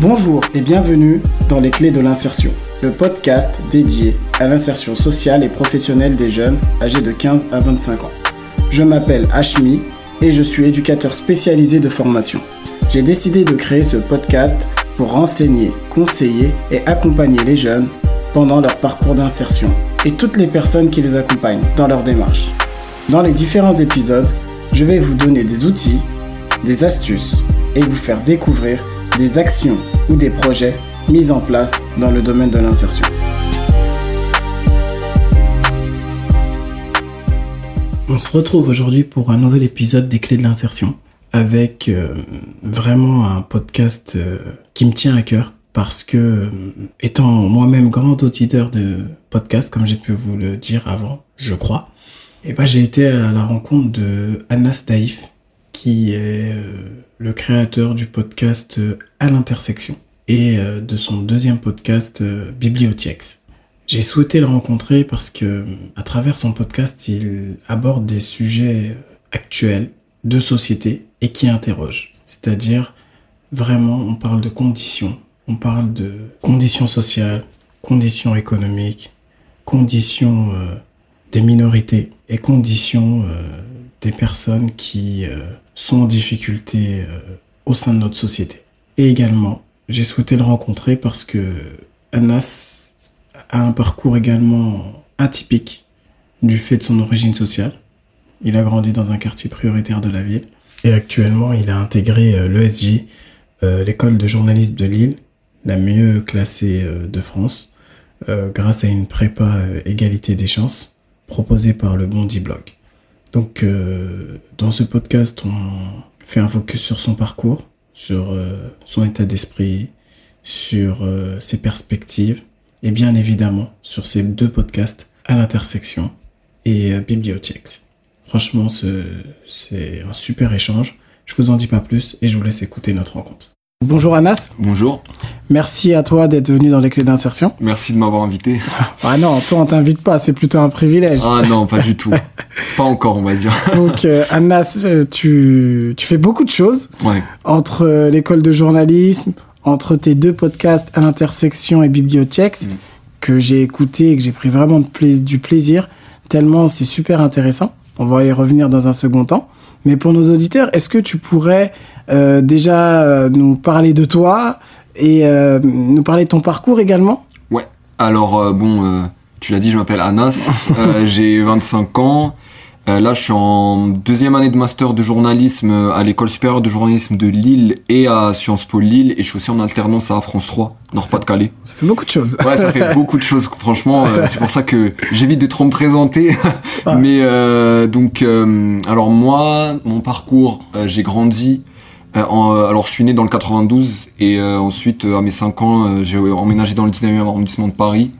Bonjour et bienvenue dans Les Clés de l'insertion, le podcast dédié à l'insertion sociale et professionnelle des jeunes âgés de 15 à 25 ans. Je m'appelle Ashmi et je suis éducateur spécialisé de formation. J'ai décidé de créer ce podcast pour renseigner, conseiller et accompagner les jeunes pendant leur parcours d'insertion et toutes les personnes qui les accompagnent dans leur démarche. Dans les différents épisodes, je vais vous donner des outils, des astuces et vous faire découvrir des actions ou des projets mis en place dans le domaine de l'insertion. On se retrouve aujourd'hui pour un nouvel épisode des clés de l'insertion avec euh, vraiment un podcast euh, qui me tient à cœur parce que euh, étant moi-même grand auditeur de podcast comme j'ai pu vous le dire avant, je crois, et ben j'ai été à la rencontre de Anas Daïf qui est le créateur du podcast À l'intersection et de son deuxième podcast Bibliothèques. J'ai souhaité le rencontrer parce que à travers son podcast, il aborde des sujets actuels de société et qui interroge. C'est-à-dire, vraiment, on parle de conditions. On parle de conditions sociales, conditions économiques, conditions euh, des minorités et conditions euh, des personnes qui euh, sont en difficulté au sein de notre société. Et également, j'ai souhaité le rencontrer parce que Anas a un parcours également atypique du fait de son origine sociale. Il a grandi dans un quartier prioritaire de la ville. Et actuellement, il a intégré euh, l'ESJ, euh, l'école de journalisme de Lille, la mieux classée euh, de France, grâce à une prépa égalité des chances proposée par le Bondi Blog. Donc, dans ce podcast, on fait un focus sur son parcours, sur son état d'esprit, sur ses perspectives, et bien évidemment sur ces deux podcasts à l'intersection et Bibliothèques. Franchement, c'est un super échange. Je vous en dis pas plus et je vous laisse écouter notre rencontre. Bonjour Anas. Bonjour. Merci à toi d'être venu dans les clés d'insertion. Merci de m'avoir invité. Ah non, toi on t'invite pas, c'est plutôt un privilège. Ah non, pas du tout. pas encore, on va dire. Donc euh, Anas, euh, tu, tu fais beaucoup de choses. Ouais. Entre euh, l'école de journalisme, entre tes deux podcasts à l'intersection et bibliothèques, mm. que j'ai écouté et que j'ai pris vraiment du plaisir, tellement c'est super intéressant. On va y revenir dans un second temps. Mais pour nos auditeurs, est-ce que tu pourrais euh, déjà euh, nous parler de toi et euh, nous parler de ton parcours également Ouais. Alors, bon, tu l'as dit, je m'appelle Anas, j'ai 25 ans. Là, je suis en deuxième année de master de journalisme à l'école supérieure de journalisme de Lille et à Sciences Po Lille. Et je suis aussi en alternance à France 3, Nord-Pas-de-Calais. Ça fait beaucoup de choses. Ouais, ça fait beaucoup de choses. Franchement, c'est pour ça que j'évite de trop me présenter. Mais euh, donc, alors moi, mon parcours, j'ai grandi. Alors, je suis né dans le 92 et ensuite, à mes 5 ans, j'ai emménagé dans le 19e arrondissement de Paris.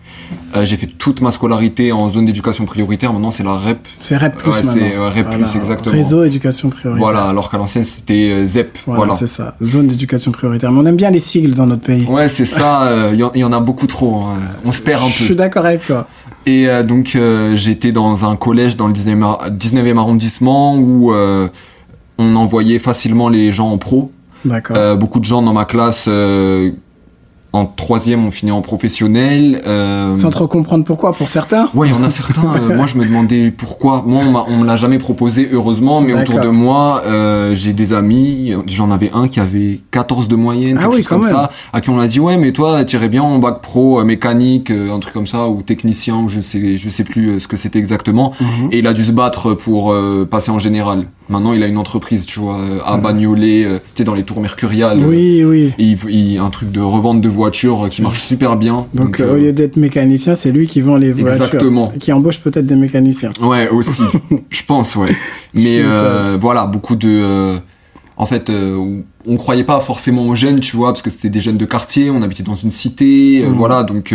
Euh, j'ai fait toute ma scolarité en zone d'éducation prioritaire. Maintenant, c'est la REP. C'est REP plus. Ouais, c'est REP plus, exactement. Réseau éducation prioritaire. Voilà, alors qu'à l'ancienne, c'était euh, ZEP. Voilà, c'est ça. Zone d'éducation prioritaire. Mais on aime bien les sigles dans notre pays. Ouais, c'est ça. Il euh, y, en a beaucoup trop. Hein. On se perd un peu. Je suis d'accord avec toi. Et donc, j'étais dans un collège dans le 19e, 19e arrondissement où on envoyait facilement les gens en pro. D'accord. beaucoup de gens dans ma classe en troisième, on finit en professionnel. Euh... Sans trop comprendre pourquoi, pour certains Ouais, il y en a certains. Euh, moi, je me demandais pourquoi. Moi, on, me l'a jamais proposé, heureusement, mais autour de moi, euh, j'ai des amis. J'en avais un qui avait 14 de moyenne, ah quelque chose comme ça, à qui on l'a dit, ouais, mais toi, irais bien en bac pro, euh, mécanique, euh, un truc comme ça, ou technicien, ou je sais, je sais plus ce que c'était exactement. Mhm. Et il a dû se battre pour passer en général. Maintenant, il a une entreprise, tu vois, à mhm. Bagnolet, tu sais, dans les tours mercuriales. Oui, oui. il, il, un truc de revente de voiture qui marche super bien. Donc, euh, au lieu d'être mécanicien, c'est lui qui vend les voitures. Exactement. Qui embauche peut-être des mécaniciens. Ouais, aussi. je pense, ouais. Mais euh, voilà, beaucoup de. Euh, en fait, on croyait pas forcément aux jeunes, tu vois, parce que c'était des jeunes de quartier, on habitait dans une cité, mhm. voilà, donc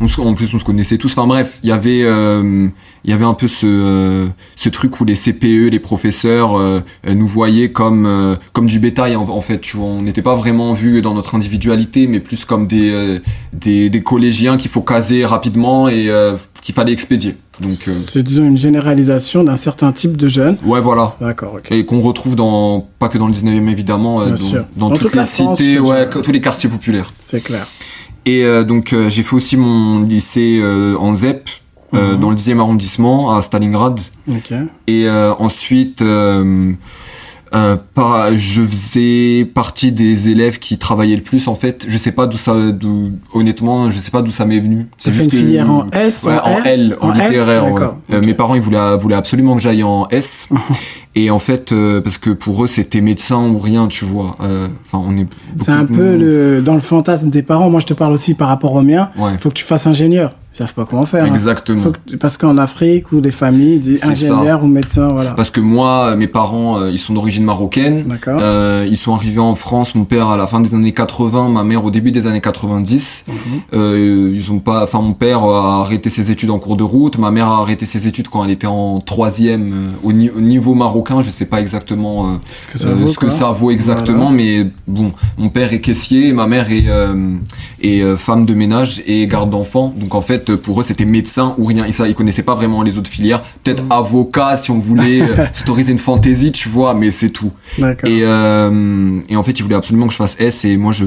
en plus on se connaissait tous. Enfin bref, il y avait il y avait un peu ce ce truc où les CPE, les professeurs nous voyaient comme comme du bétail en, fait. Tu vois, on n'était pas vraiment vus dans notre individualité, mais plus comme des des, des collégiens qu'il faut caser rapidement et qu'il fallait expédier. Donc, euh, c'est disons une généralisation d'un certain type de jeunes. Ouais, voilà. D'accord. Et qu'on retrouve dans pas que dans le 19e évidemment, euh, dans, toutes les cités, ouais, tous les quartiers populaires. C'est clair. Et euh, donc j'ai fait aussi mon lycée en ZEP. Mhm. dans le 10e arrondissement à Stalingrad. Ok. Et ensuite, euh, je faisais partie des élèves qui travaillaient le plus en fait. Je sais pas d'où ça, honnêtement, je sais pas d'où ça m'est venu. C'est juste une filière en S, ouais, en, L, en, littéraire. Euh, mes parents ils voulaient, voulaient absolument que j'aille en S. Et en fait, euh, parce que pour eux c'était médecin ou rien, tu vois. Enfin, on est. C'est un peu le dans le fantasme des parents. Moi, je te parle aussi par rapport au mien. Il faut que tu fasses ingénieur savent pas comment faire. Hein. Exactement. parce qu'en Afrique ou des familles disent ingénieur ou médecin, voilà. Parce que moi, mes parents, euh, ils sont d'origine marocaine. D'accord. Euh, ils sont arrivés en France, mon père à la fin des années 80, ma mère au début des années 90. Mhm. euh, ils ont pas, enfin mon père a arrêté ses études en cours de route, ma mère a arrêté ses études quand elle était en troisième euh, au, niveau marocain. Je sais pas exactement ce que ça vaut, ce que ça vaut exactement, mais bon, mon père est caissier, ma mère est, est femme de ménage et garde d'enfants. Donc en fait pour eux, c'était médecin ou rien. Et ça, ils connaissaient pas vraiment les autres filières. Peut-être mm. avocat si on voulait euh, s'autoriser une fantaisie, tu vois, mais c'est tout. Et, euh, et en fait, ils voulaient absolument que je fasse S et moi, je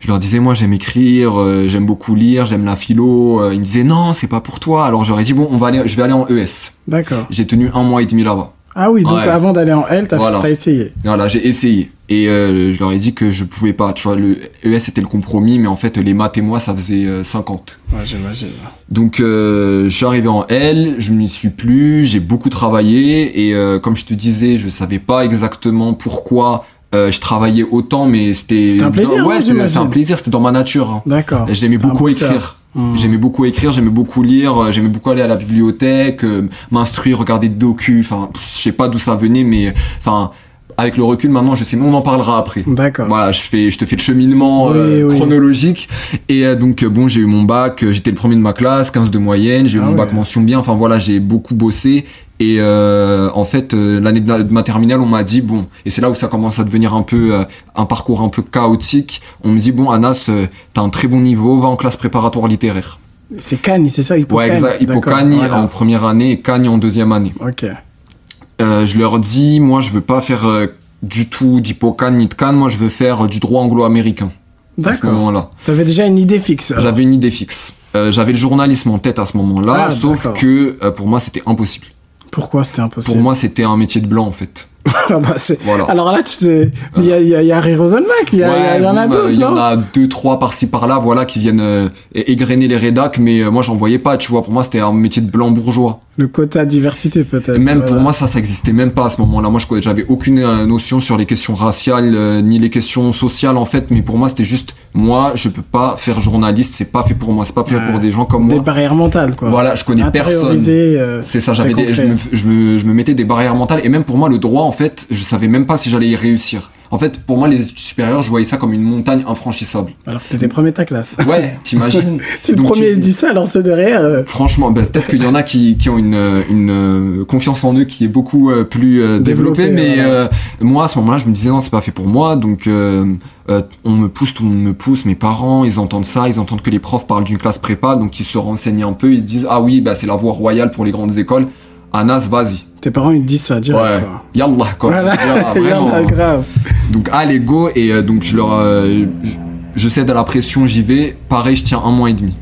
je leur disais moi j'aime écrire, euh, j'aime beaucoup lire, j'aime la philo. ils me disaient non c'est pas pour toi. Alors j'aurais dit bon on va aller, je vais aller en ES. D'accord. J'ai tenu un mois et demi là-bas. Ah oui donc avant d'aller en L t'as as essayé. Voilà j'ai essayé. Et euh, je leur ai dit que je pouvais pas. Tu vois, le ES c'était le compromis, mais en fait les maths et moi ça faisait 50. Euh, ouais, j'imagine. Donc euh, je suis arrivé en L, je m'y suis plus, j'ai beaucoup travaillé et euh, comme je te disais, je savais pas exactement pourquoi euh, je travaillais autant, mais c'était. C'était un plaisir. Ouais, hein, c'était un plaisir, c'était dans ma nature. Hein. D'accord. J'aimais beaucoup écrire. Hmm. J'aimais beaucoup écrire, j'aimais beaucoup lire, j'aimais beaucoup aller à la bibliothèque, m'instruire, regarder des docus. Enfin, je sais pas d'où ça venait, mais enfin avec le recul maintenant je sais mais on en parlera après. D'accord. Voilà je fais je te fais le cheminement euh, chronologique. Et euh, donc euh, bon j'ai eu mon bac j'étais le premier de ma classe 15 de moyenne j'ai eu ah mon bac mention bien enfin voilà j'ai beaucoup bossé et en fait l'année de, ma terminale on m'a dit bon et c'est là où ça commence à devenir un peu un parcours un peu chaotique on me dit bon Anas t'as un très bon niveau va en classe préparatoire littéraire c'est Cagnes, c'est ça, Hippocane Ouais, exact. Hippocane en première année et Cagnes en deuxième année. Ok. Euh, je leur dis, moi, je veux pas faire euh, du tout d'hippocane ni de canne, moi, je veux faire euh, du droit anglo-américain. D'accord. À ce moment-là. T'avais déjà une idée fixe. J'avais une idée fixe. j'avais le journalisme en tête à ce moment-là, ah, sauf que pour moi, c'était impossible. Pourquoi c'était impossible Pour moi, c'était un métier de blanc, en fait. Ah bah, voilà. Alors là, tu sais, il y a, y, a, y a Harry Rosenbach, il y, y, en a bah, d'autres. Il y en a deux, trois par-ci par-là, voilà, qui viennent euh, égrener les rédacs, mais euh, moi, j'en voyais pas, tu vois. Pour moi, c'était un métier de blanc bourgeois. Le quota diversité, peut-être. Même pour moi, ça, ça existait même pas à ce moment-là. Moi, je j'avais aucune euh, notion sur les questions raciales, ni les questions sociales, en fait, mais pour moi, c'était juste, moi, je peux pas faire journaliste, c'est pas fait pour moi, c'est pas fait pour des gens comme moi. Des barrières mentales, quoi. Voilà, je connais personne. c'est ça, j'avais je, me, je, me, je me mettais des barrières mentales, et même pour moi, le droit, en fait, je savais même pas si j'allais y réussir. En fait, pour moi, les études supérieures, je voyais ça comme une montagne infranchissable. Alors que t'étais premier de ta classe. Ouais, t'imagines. si le premier se dit ça, alors ceux derrière. Euh, Franchement, bah, peut-être qu'il y en a qui, qui ont une, une euh, confiance en eux qui est beaucoup euh, plus développée, mais moi, à ce moment-là, je me disais non, c'est pas fait pour moi. Donc, on me pousse, tout le monde me pousse. Mes parents, ils entendent ça, ils entendent que les profs parlent d'une classe prépa, donc ils se renseignent un peu. Ils disent ah oui, bah c'est la voie royale pour les grandes écoles. Anas, vas-y. Tes parents ils disent ça direct ouais. quoi. Yallah quoi. Voilà. Yallah, grave. Donc allez go et euh, donc je leur euh, je cède à la pression, j'y vais. Pareil, je tiens un mois et demi.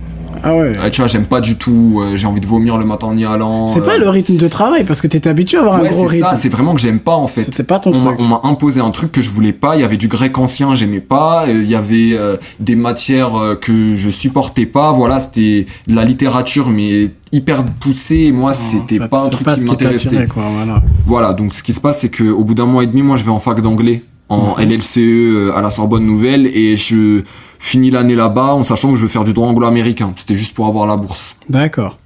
Ah ouais. tu vois, j'aime pas du tout. Euh, j'ai envie de vomir le matin en y allant. C'est pas le rythme de travail parce que t'étais habitué à avoir un gros rythme. c'est ça. C'est vraiment que j'aime pas en fait. C'était pas ton on On m'a imposé un truc que je voulais pas. Il y avait du grec ancien, j'aimais pas. Il y avait des matières que je supportais pas. Voilà, c'était de la littérature mais hyper poussé et moi c'était pas un truc qui m'intéressait. voilà. voilà donc ce qui se passe c'est que au bout d'un mois et demi moi je vais en fac d'anglais en LLCE euh, à la Sorbonne Nouvelle et je finis l'année là-bas en sachant que je veux faire du droit anglo-américain. C'était juste pour avoir la bourse. D'accord.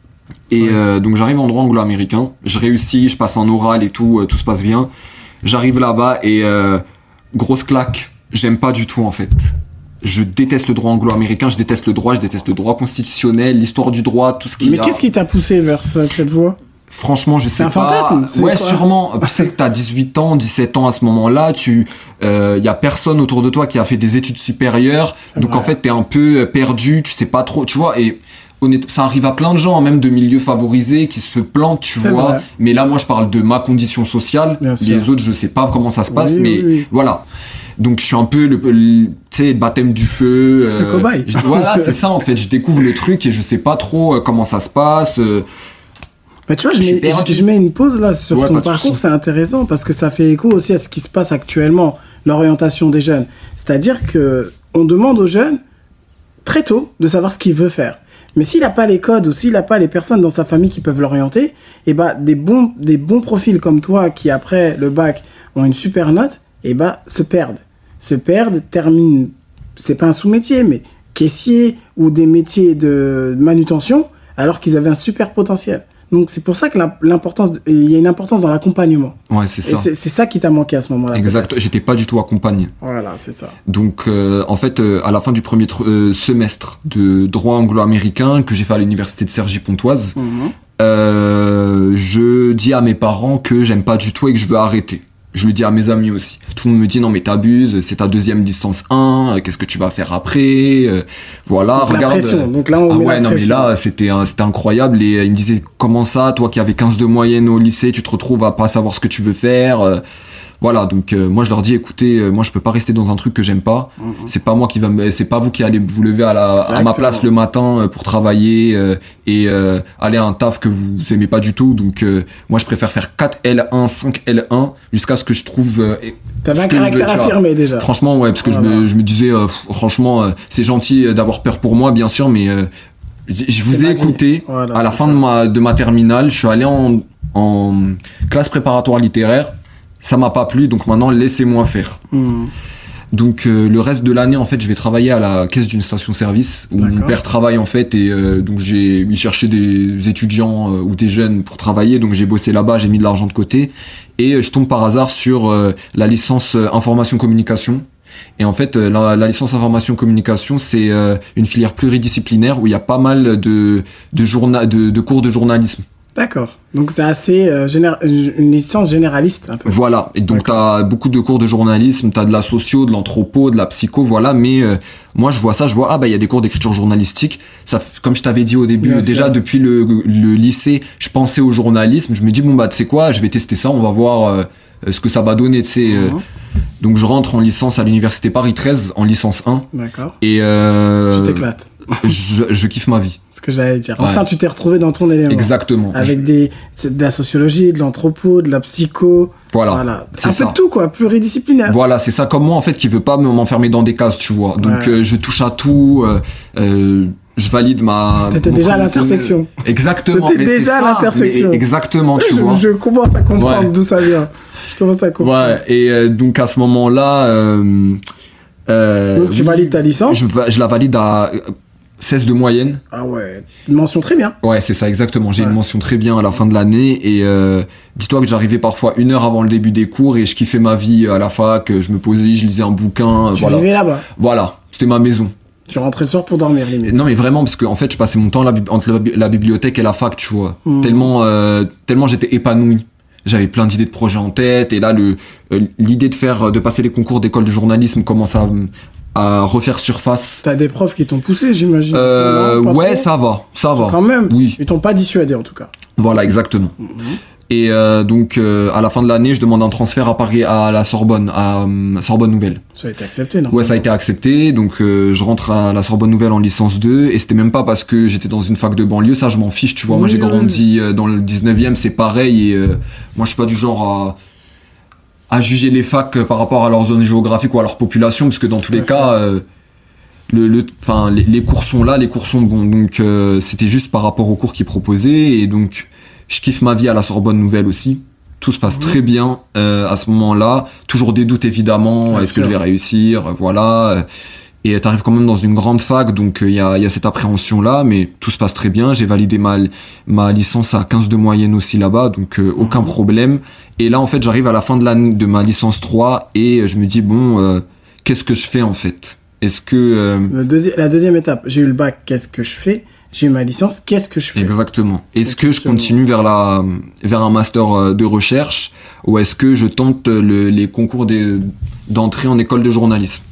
Et euh, donc j'arrive en droit anglo-américain. Je réussis je passe en oral et tout euh, tout se passe bien. J'arrive là-bas et grosse claque. J'aime pas du tout en fait je déteste le droit anglo-américain, je déteste le droit, je déteste le droit constitutionnel, l'histoire du droit, tout ce qui. Mais qu'est-ce qui t'a poussé vers cette voie? Franchement, je sais un pas. Fantasme, ouais, sûrement. tu sais que t'as 18 ans, 17 ans à ce moment-là, tu, il euh, y a personne autour de toi qui a fait des études supérieures, donc en fait t'es un peu perdu, tu sais pas trop, tu vois. Et ça arrive à plein de gens, même de milieux favorisés, qui se plantent, tu vois. Mais là, moi, je parle de ma condition sociale. Les autres, je sais pas comment ça se passe, mais voilà. Donc, je suis un peu le, tu sais, baptême du feu. Euh, le cobaye. voilà, c'est ça, en fait. Je découvre le truc et je sais pas trop euh, comment ça se passe. Mais tu vois, je, mets, je, mets, une pause là sur ton parcours, c'est intéressant parce que ça fait écho aussi à ce qui se passe actuellement, l'orientation des jeunes. C'est-à-dire que on demande aux jeunes très tôt de savoir ce qu'ils veulent faire. Mais s'il n'a pas les codes ou s'il n'a pas les personnes dans sa famille qui peuvent l'orienter, et eh bah des bons, des bons profils comme toi qui après le bac ont une super note, et eh bah se perdent. Se perdent, terminent, c'est pas un sous-métier, mais caissier ou des métiers de manutention alors qu'ils avaient un super potentiel. Donc c'est pour ça que l'importance, il y a une importance dans l'accompagnement. Ouais, c'est ça. C'est ça qui t'a manqué à ce moment-là. Exact. J'étais pas du tout accompagné. Voilà, c'est ça. Donc euh, en fait, euh, à la fin du premier euh, semestre de droit anglo-américain que j'ai fait à l'université de Cergy-Pontoise, mhm. je dis à mes parents que j'aime pas du tout et que je veux arrêter. Je le dis à mes amis aussi. Tout le monde me dit non mais t'abuses, c'est ta deuxième licence 1, qu'est-ce que tu vas faire après euh, Voilà, donc regarde. La pression. Donc là on ah ouais, non mais là c'était c'était incroyable et ils me disaient comment ça, toi qui avais 15 de moyenne au lycée, tu te retrouves à pas savoir ce que tu veux faire euh, voilà, donc euh, moi je leur dis écoutez, euh, moi je peux pas rester dans un truc que j'aime pas. Mhm. C'est pas moi qui va c'est pas vous qui allez vous lever à la à ma place le matin euh, pour travailler et aller à un taf que vous aimez pas du tout. Donc moi je préfère faire 4 L1, 5 L1 jusqu'à ce que je trouve T'avais un caractère affirmé déjà. Franchement ouais, parce que je, me, je me disais franchement c'est gentil d'avoir peur pour moi bien sûr mais je vous ai écouté à la fin de ma de ma terminale, je suis allé en en classe préparatoire littéraire ça m'a pas plu, donc maintenant laissez-moi faire. Hmm. Donc euh, le reste de l'année en fait je vais travailler à la caisse d'une station-service où mon père travaille en fait et euh, donc j'ai cherché des étudiants euh, ou des jeunes pour travailler donc j'ai bossé là-bas j'ai mis de l'argent de côté et je tombe par hasard sur la licence information communication et en fait la, licence information communication c'est une filière pluridisciplinaire où il y a pas mal de de, de cours de journalisme. D'accord. Donc c'est assez euh, une licence généraliste un peu. Voilà. Et donc tu as beaucoup de cours de journalisme, tu as de la socio, de l'anthropo, de la psycho, voilà. Mais euh, moi je vois ça, je vois ah bah il y a des cours d'écriture journalistique. Ça, comme je t'avais dit au début, déjà depuis le, le, lycée, je pensais au journalisme. Je me dis bon bah tu sais quoi, je vais tester ça, on va voir euh, ce que ça va donner, tu sais. Mhm. Donc je rentre en licence à l'université Paris 13 en licence 1. D'accord. Et euh, tu t'éclates. Je, je, kiffe ma vie. Ce que j'allais dire. Enfin, tu t'es retrouvé dans ton élément. Exactement. Avec des de la sociologie, de l'anthropo, de la psycho. Voilà. voilà. Un peu de tout quoi, pluridisciplinaire. Voilà, c'est ça. Comme moi en fait, qui veut pas m'enfermer dans des cases, tu vois. Donc euh, je touche à tout. Euh, euh je valide ma. T'étais déjà à l'intersection. Exactement. T'étais déjà à l'intersection. Exactement, tu je, vois. Je commence à comprendre d'où ça vient. Je commence à comprendre. Ouais. Et euh, donc à ce moment-là. Euh, euh, donc tu valides ta licence. Je, je la valide à 16 de moyenne. Ah ouais, une mention très bien. Ouais, c'est ça, exactement. J'ai une mention très bien à la fin de l'année. Et euh, dis-toi que j'arrivais parfois une heure avant le début des cours et je kiffais ma vie à la fac. Je me posais, je lisais un bouquin. Tu voilà. vivais là-bas Voilà, c'était ma maison. Tu rentrais le soir pour dormir, limite. Non, mais vraiment, parce que en fait, je passais mon temps entre la, bibliothèque et la fac, tu vois. Hmm. Tellement, euh, tellement j'étais épanoui. J'avais plein d'idées de projets en tête, et là, le euh, l'idée de faire, de passer les concours d'école de journalisme commence à, à refaire surface. T'as des profs qui t'ont poussé, j'imagine. Euh, ouais, ça va, ça va. Quand même. Oui. Ils t'ont pas dissuadé en tout cas. Voilà, exactement. Mhm. Et euh, donc euh, à la fin de l'année, je demande un transfert à Paris, à la Sorbonne, à Sorbonne Nouvelle. Ça a été accepté, non? Ouais, ça a été accepté. Donc je rentre à la Sorbonne Nouvelle en licence 2 et c'était même pas parce que j'étais dans une fac de banlieue, ça je m'en fiche, tu vois. moi j'ai grandi dans le 19e, c'est pareil et moi je suis pas du genre à à juger les facs par rapport à leur zone géographique ou à leur population, parce que dans tous les cas, euh, le, le, enfin, les, cours sont là, les cours sont bons. Donc euh, c'était juste par rapport aux cours qu'ils proposaient, et donc je kiffe ma vie à la Sorbonne Nouvelle aussi. Tout se passe très bien euh, à ce moment-là. Toujours des doutes évidemment. Est-ce que je vais réussir? Voilà et t'arrives quand même dans une grande fac, donc il y, a, y, a, cette appréhension là, mais tout se passe très bien. J'ai validé ma, ma licence à 15 de moyenne aussi là-bas, donc aucun mhm. problème. Et là, en fait, j'arrive à la fin de, la, de ma licence 3 et je me dis, bon, euh, qu'est-ce que je fais en fait? Est-ce que euh, la deuxième étape, j'ai eu le bac, qu'est-ce que je fais? J'ai eu ma licence, qu'est-ce que je fais? Exactement. Est-ce que je continue vers la vers un master euh, de recherche? Ou est-ce que je tente les concours d'entrée en école de journalisme?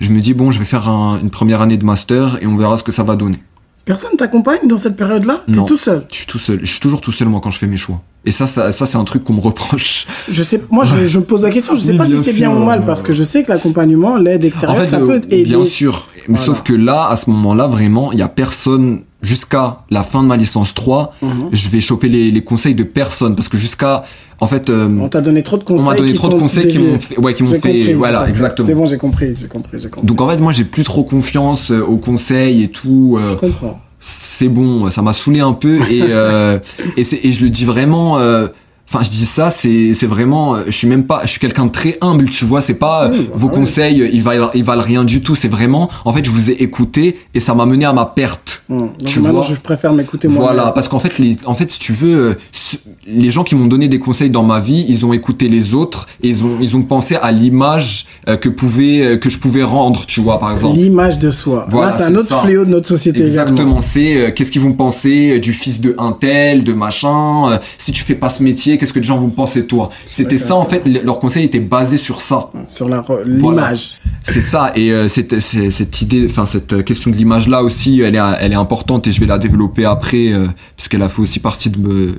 Je me dis bon, je vais faire une première année de master et on verra ce que ça va donner. Personne t'accompagne dans cette période-là? T'es tout seul? Je suis tout seul. Je suis toujours tout seul moi quand je fais mes choix. Et ça, ça, ça c'est un truc qu'on me reproche. Je sais, moi, je, je pose la question. Je sais pas si c'est bien ou mal parce que je sais que l'accompagnement, l'aide extérieure, ça peut aider. Bien sûr. Mais sauf que là, à ce moment-là, vraiment, il y a personne jusqu'à la fin de ma licence 3. Mhm. Je vais choper les, les, conseils de personne parce que jusqu'à, en fait, euh, on t'a donné trop de conseils. On m'a donné trop de conseils qui m'ont fait, ouais, qui m'ont fait, voilà, exactement. C'est bon, j'ai compris, j'ai compris, j'ai compris. Donc en fait, moi, j'ai plus trop confiance euh, aux conseils et tout. Euh, je comprends c'est bon, ça m'a saoulé un peu et euh, et, et je le dis vraiment euh, Enfin, je dis ça, c'est c'est vraiment, euh, je suis même pas, je suis quelqu'un de très humble, tu vois. C'est pas euh, vos conseils, ils valent ils valent rien du tout. C'est vraiment, en fait, je vous ai écouté et ça m'a mené à ma perte. Mmh. tu vois. je préfère m'écouter moi. Voilà, parce qu'en fait, les, en fait, si tu veux, euh, les gens qui m'ont donné des conseils dans ma vie, ils ont écouté les autres et ils ont ils ont pensé à l'image que pouvait que je pouvais rendre, tu vois, par exemple. L'image de soi. Voilà, c'est un autre fléau de notre société. Exactement. C'est qu'est-ce qu'ils vont penser du fils de un tel, de machin. si tu fais pas ce métier qu'est-ce que les gens vont penser toi? C'était ça en fait, leur conseil était basé sur ça. Sur l'image. C'est ça, et euh, cette, cette, idée, enfin cette question de l'image là aussi, elle est, elle est importante et je vais la développer après, euh, parce qu'elle a fait aussi partie de,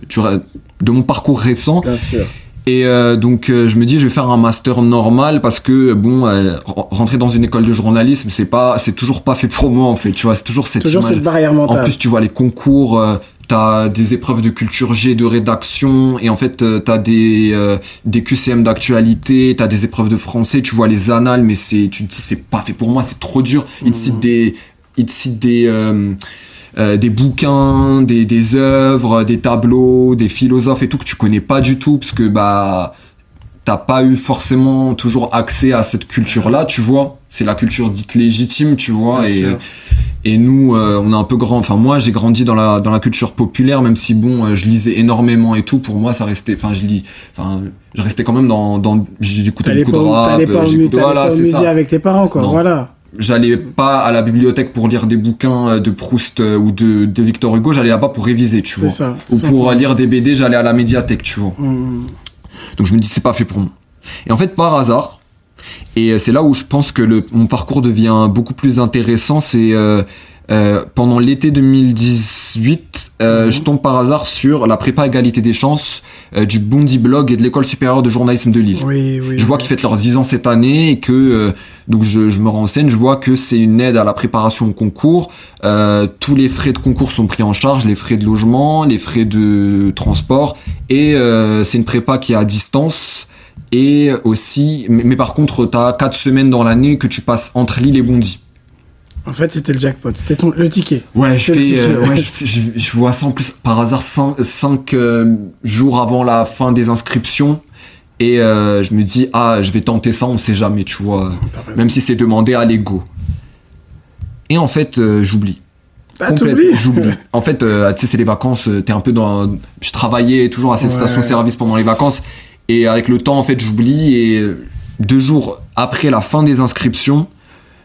de mon parcours récent. Bien sûr. Et euh, donc je me dis je vais faire un master normal parce que bon rentrer dans une école de journalisme c'est pas c'est toujours pas fait pour moi en fait tu vois c'est toujours cette toujours cette barrière mentale. En plus tu vois les concours t'as des épreuves de culture G, de rédaction, et en fait euh, t'as des euh, des QCM d'actualité, t'as des épreuves de français, tu vois les annales, mais c'est tu te dis c'est pas fait pour moi, c'est trop dur. Ils te citent des ils te citent des euh, des bouquins, des des œuvres, des tableaux, des philosophes et tout que tu connais pas du tout parce que bah t'as pas eu forcément toujours accès à cette culture-là, tu vois. C'est la culture dite légitime, tu vois. et, et nous, euh, on est un peu grand. Enfin, moi, j'ai grandi dans la dans la culture populaire, même si bon, euh, je lisais énormément et tout. Pour moi, ça restait. Enfin, je lis. Enfin, je restais quand même dans dans. J'écoutais beaucoup de rap. T'allais pas, au, voilà, au musée avec tes parents, quoi. Voilà j'allais pas à la bibliothèque pour lire des bouquins euh, de Proust ou de, de Victor Hugo, j'allais là-bas pour réviser, tu vois. Ça, ou pour lire des BD, j'allais à la médiathèque, tu vois. Mmh. Donc je me dis c'est pas fait pour moi. Et en fait par hasard, et c'est là où je pense que mon parcours devient beaucoup plus intéressant, c'est euh, euh, pendant l'été 2018, euh, mhm. je tombe par hasard sur la prépa égalité des chances euh, du Bondi Blog et de l'école supérieure de journalisme de Lille. Oui, oui, je vois qu'ils fêtent leurs 10 ans cette année et que euh, donc je, je, me renseigne, je vois que c'est une aide à la préparation au concours. tous les frais de concours sont pris en charge, les frais de logement, les frais de transport et c'est une prépa qui est à distance et aussi mais, mais par contre tu as 4 semaines dans l'année que tu passes entre Lille et Bondy. En fait, c'était le jackpot, c'était ton le ticket. Ouais, je fais, euh, ouais, je, je, vois ça en plus par hasard 5 euh, jours avant la fin des inscriptions. Et euh, je me dis, ah, je vais tenter ça, on sait jamais, tu vois. Même si c'est demandé à l'ego. Et en fait, j'oublie. Ah, j'oublie. En fait, tu sais, c'est les vacances, t'es un peu dans. Je travaillais toujours à cette station-service pendant les vacances. Et avec le temps, en fait, j'oublie. Et deux jours après la fin des inscriptions,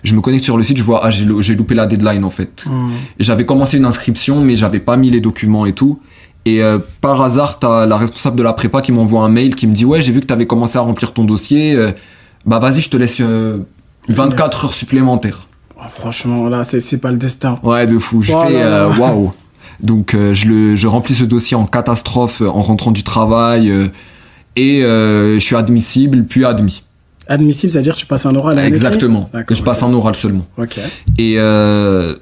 je me connecte sur le site, je vois, ah, j'ai loupé la deadline en fait. Hmm. J'avais commencé une inscription, mais j'avais pas mis les documents et tout. Et euh, par hasard, t'as la responsable de la prépa qui m'envoie un mail qui me dit, ouais, j'ai vu que t'avais commencé à remplir ton dossier. Euh, bah vas-y, je te laisse 24 euh, heures supplémentaires. Oh, franchement, là, c'est pas le destin. Ouais, de fou. Je fais, waouh. Donc je, le, je remplis ce dossier en catastrophe en rentrant du travail et je suis admissible, puis admis admissible, c'est-à-dire que tu passes un oral à Exactement. Je passe un oral seulement. Et euh,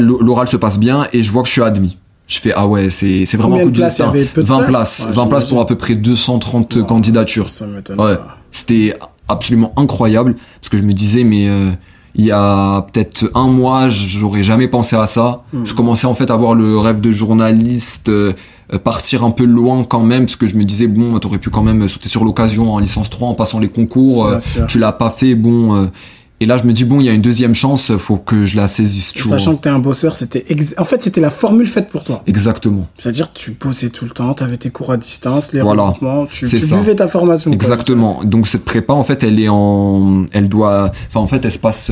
l'oral se passe bien et je vois que je suis admis. Je fais ah ouais c'est c'est vraiment un coup de geste. 20 places, 20 places pour à peu près 230 candidatures. Ça, ouais. C'était absolument incroyable parce que je me disais mais euh, il y a peut-être un mois, j'aurais jamais pensé à ça. Hmm. Je commençais en fait à avoir le rêve de journaliste, euh, partir un peu loin quand même parce que je me disais bon t'aurais pu quand même sauter sur l'occasion en licence 3 en passant les concours euh, tu l'as pas fait bon euh, et là je me dis bon il y a une deuxième chance faut que je la saisisse tu sachant que t'es un bosseur c'était en fait c'était la formule faite pour toi exactement c'est à dire tu bossais tout le temps t'avais tes cours à distance les voilà. tu, tu buvais ta formation exactement donc cette prépa en fait elle est en elle doit enfin en fait elle se passe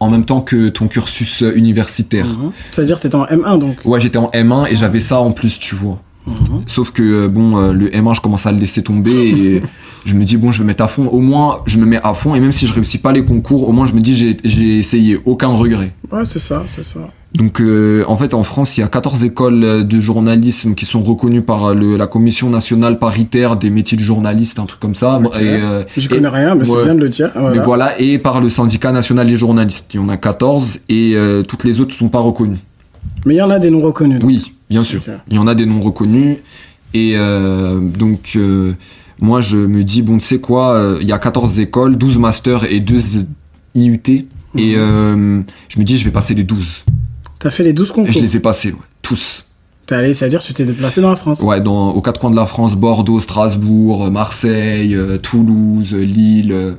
en même temps que ton cursus universitaire. Mhm. C'est-à-dire que t'étais en M1 donc Ouais, j'étais en M1 et j'avais ça en plus, tu vois. Mhm. Sauf que euh, bon, euh, le M1, je commence à le laisser tomber et je me dis bon, je vais mettre à fond. Au moins, je me mets à fond et même si je réussis pas les concours, au moins je me dis j'ai essayé, aucun regret. Ouais, c'est ça, c'est ça. Donc euh, en fait en France il y a 14 écoles de journalisme qui sont reconnues par la commission nationale paritaire des métiers de journaliste un truc comme ça et je connais rien mais c'est bien de le dire voilà. voilà et par le syndicat national des journalistes il y en a 14 et toutes les autres sont pas reconnues mais il y en a des non reconnus oui Bien sûr. Il y en a des noms reconnus. Et euh, donc, euh, moi, je me dis, bon, tu sais quoi, euh, il y a 14 écoles, 12 masters et 2 IUT. Et mhm. je me dis, je vais passer les 12. T'as fait les 12 concours Et je les ai passés, ouais, tous. T'es allé, c'est-à-dire que tu t'es déplacé dans la France Ouais, dans, aux quatre coins de la France, Bordeaux, Strasbourg, Marseille, Toulouse, Lille,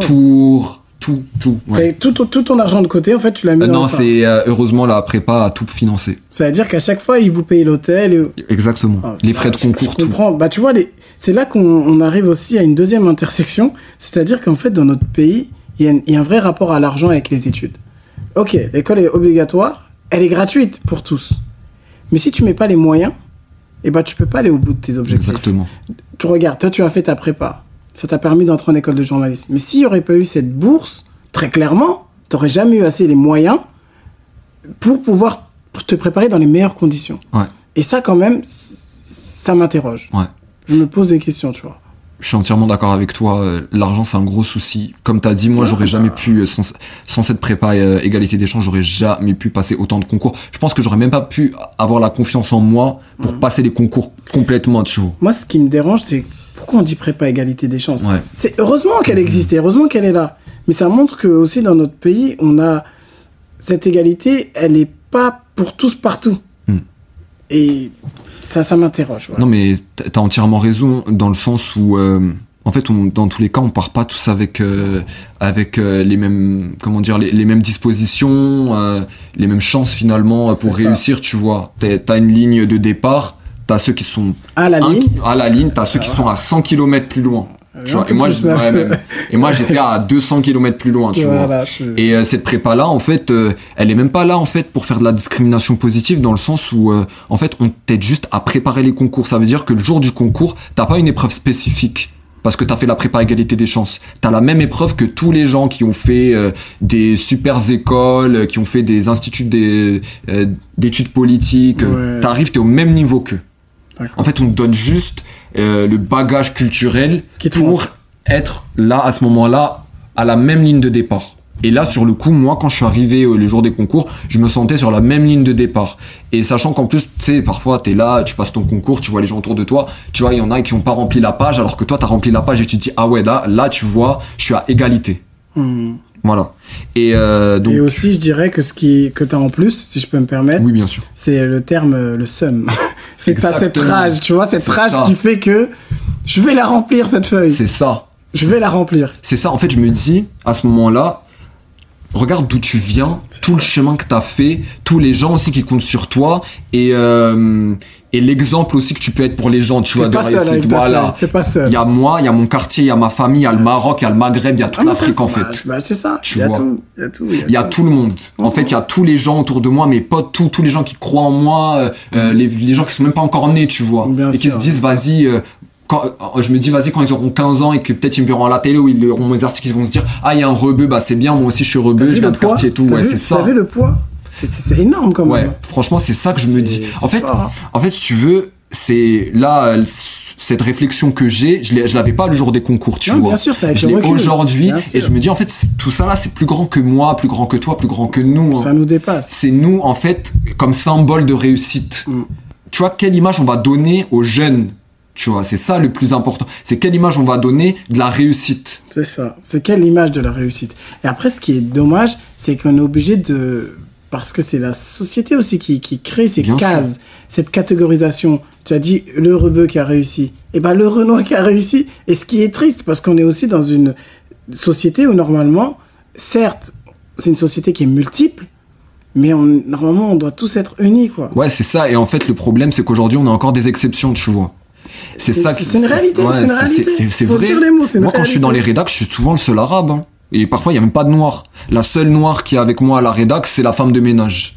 Tours, tout, tout. Tout, ton argent de côté, en fait, tu l'as mis euh, Non, c'est euh, heureusement la prépa a tout financé. Ça veut dire qu'à chaque fois, ils vous payent l'hôtel. Exactement. Ah, les frais de concours. Je, comprends. Bah, tu vois, les... c'est là qu'on arrive aussi à une deuxième intersection. C'est-à-dire qu'en fait, dans notre pays, il y, a un vrai rapport à l'argent avec les études. Ok, l'école est obligatoire, elle est gratuite pour tous. Mais si tu mets pas les moyens, eh ben, tu peux pas aller au bout de tes objectifs. Exactement. Tu regardes, toi, tu as fait ta prépa ça t'a permis d'entrer en école de journalisme. Mais s'il n'y aurait pas eu cette bourse, très clairement, tu n'aurais jamais eu assez les moyens pour pouvoir te préparer dans les meilleures conditions. Et ça, quand même, ça m'interroge. Je me pose des questions, tu vois. Je suis entièrement d'accord avec toi. Euh, l'argent, c'est un gros souci. Comme tu as dit, moi, j'aurais jamais pu, euh, sans, cette prépa euh, égalité d'échange, j'aurais jamais pu passer autant de concours. Je pense que j'aurais même pas pu avoir la confiance en moi pour mhm. passer les concours complètement, tu vois. Moi, ce qui me dérange, c'est pourquoi on dit prépa égalité des chances C'est heureusement qu'elle existe, heureusement qu'elle est là. Mais ça montre que aussi dans notre pays, on a cette égalité, elle n'est pas pour tous partout. Hmm. Et ça, ça m'interroge. Non, mais tu as entièrement raison dans le sens où, euh, en fait, dans tous les cas, on part pas tous avec euh, avec euh, les mêmes comment dire les, mêmes dispositions, les mêmes chances finalement pour réussir. Tu vois, tu as une ligne de départ t'as ceux qui sont à la ligne, à la ligne, t'as ceux qui sont à 100 km plus loin. Tu vois, et, moi, et moi j'étais à 200 km plus loin tu vois et euh, cette prépa là en fait euh, elle est même pas là en fait pour faire de la discrimination positive dans le sens où euh, en fait on t'aide juste à préparer les concours ça veut dire que le jour du concours t'as pas une épreuve spécifique parce que t'as fait la prépa égalité des chances. T'as la même épreuve que tous les gens qui ont fait des super écoles, qui ont fait des instituts d'études politiques. T'arrives, t'es au même niveau qu'eux. En fait, on te donne juste euh, le bagage culturel pour être là, à ce moment-là, à la même ligne de départ. Et là, sur le coup, moi, quand je suis arrivé euh, le jour des concours, je me sentais sur la même ligne de départ. Et sachant qu'en plus, tu sais, parfois, t'es là, tu passes ton concours, tu vois les gens autour de toi, tu vois, il y en a qui ont pas rempli la page, alors que toi, t'as rempli la page et tu te dis, ah ouais, là, là, tu vois, je suis à égalité. Hmm. Voilà. Et, euh, donc... et aussi, je dirais que ce qui que tu as en plus, si je peux me permettre, oui, bien sûr. c'est le terme euh, le seum. c'est tu cette rage, tu vois, cette rage qui fait que je vais la remplir, cette feuille. C'est ça. Je vais la remplir. C'est ça. En fait, je me dis, à ce moment-là, regarde d'où tu viens, tout le chemin que tu as fait, tous les gens aussi qui comptent sur toi. Et, euh, et l'exemple aussi que tu peux être pour les gens, tu vois, de réussite. Voilà. Il y a moi, il y a mon quartier, il y a ma famille, il y a le Maroc, il y a le Maghreb, il y a toute ah, l'Afrique en bah, fait. Bah, c'est ça. Tu il y, a tout. Il y a tout. Il y a, tout. le monde. En fait, il y a tous les gens autour de moi, mes potes, tous, tous les gens qui croient en moi, euh, euh, les, les, gens qui sont même pas encore nés, tu vois, et qui se disent, vas-y. Euh, quand, je me dis vas-y quand ils auront 15 ans et que peut-être ils me verront à la télé ou ils verront mes articles ils vont se dire ah il y a un rebeu bah c'est bien moi aussi je suis rebeu je viens de quartier et tout ouais c'est ça le poids c'est énorme quand même ouais franchement c'est ça que je me dis en fait hein. en fait si tu veux c'est là cette réflexion que j'ai, je, l'avais pas le jour des concours, tu vois. Bien sûr, ça je l'ai aujourd'hui et je me dis en fait tout ça là c'est plus grand que moi, plus grand que toi, plus grand que nous. Ça nous dépasse. C'est nous en fait comme symbole de réussite. Mm. Tu vois quelle image on va donner aux jeunes tu vois, c'est ça le plus important. C'est quelle image on va donner de la réussite. C'est ça. C'est quelle image de la réussite. Et après, ce qui est dommage, c'est qu'on est obligé de parce que c'est la société aussi qui, qui crée ces cases, cette catégorisation. Tu as dit le rebeu qui a réussi. Et eh ben le Renoir qui a réussi. Et ce qui est triste, parce qu'on est aussi dans une société où normalement, certes, c'est une société qui est multiple, mais on, normalement, on doit tous être unis, quoi. Ouais, c'est ça. Et en fait, le problème, c'est qu'aujourd'hui, on a encore des exceptions, tu vois. C'est ça. C'est une réalité. c'est vrai. Dire les mots, Moi, quand je suis dans les rédacs, je suis souvent le seul arabe. Hein. Et parfois, il y a même pas de noir. La seule noire qui est avec moi à la rédac, c'est la femme de ménage.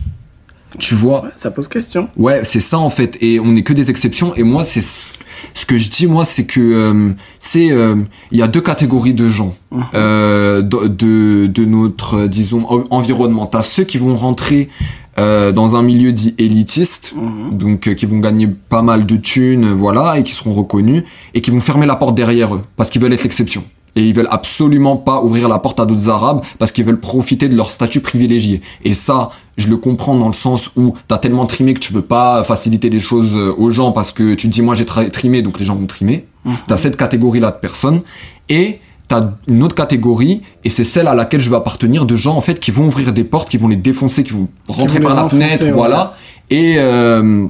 Tu vois? Ça pose question. Ouais, c'est ça en fait. Et on n'est que des exceptions. Et moi, c'est ce que je dis, moi, c'est que euh, c'est euh, il y a deux catégories de gens mhm. euh, de, de, notre disons environnement. T'as ceux qui vont rentrer euh, dans un milieu dit élitiste, mhm. donc qui vont gagner pas mal de thunes, voilà, et qui seront reconnus et qui vont fermer la porte derrière eux parce qu'ils veulent être l'exception et ils veulent absolument pas ouvrir la porte à d'autres arabes parce qu'ils veulent profiter de leur statut privilégié. Et ça, je le comprends dans le sens où t'as tellement trimé que tu veux pas faciliter les choses euh, aux gens parce que tu te dis moi j'ai trimé donc les gens vont trimer. Mhm. T'as cette catégorie-là de personnes et t'as une autre catégorie et c'est celle à laquelle je veux appartenir de gens en fait qui vont ouvrir des portes, qui vont les défoncer, qui vont rentrer par la fenêtre, voilà. Et euh,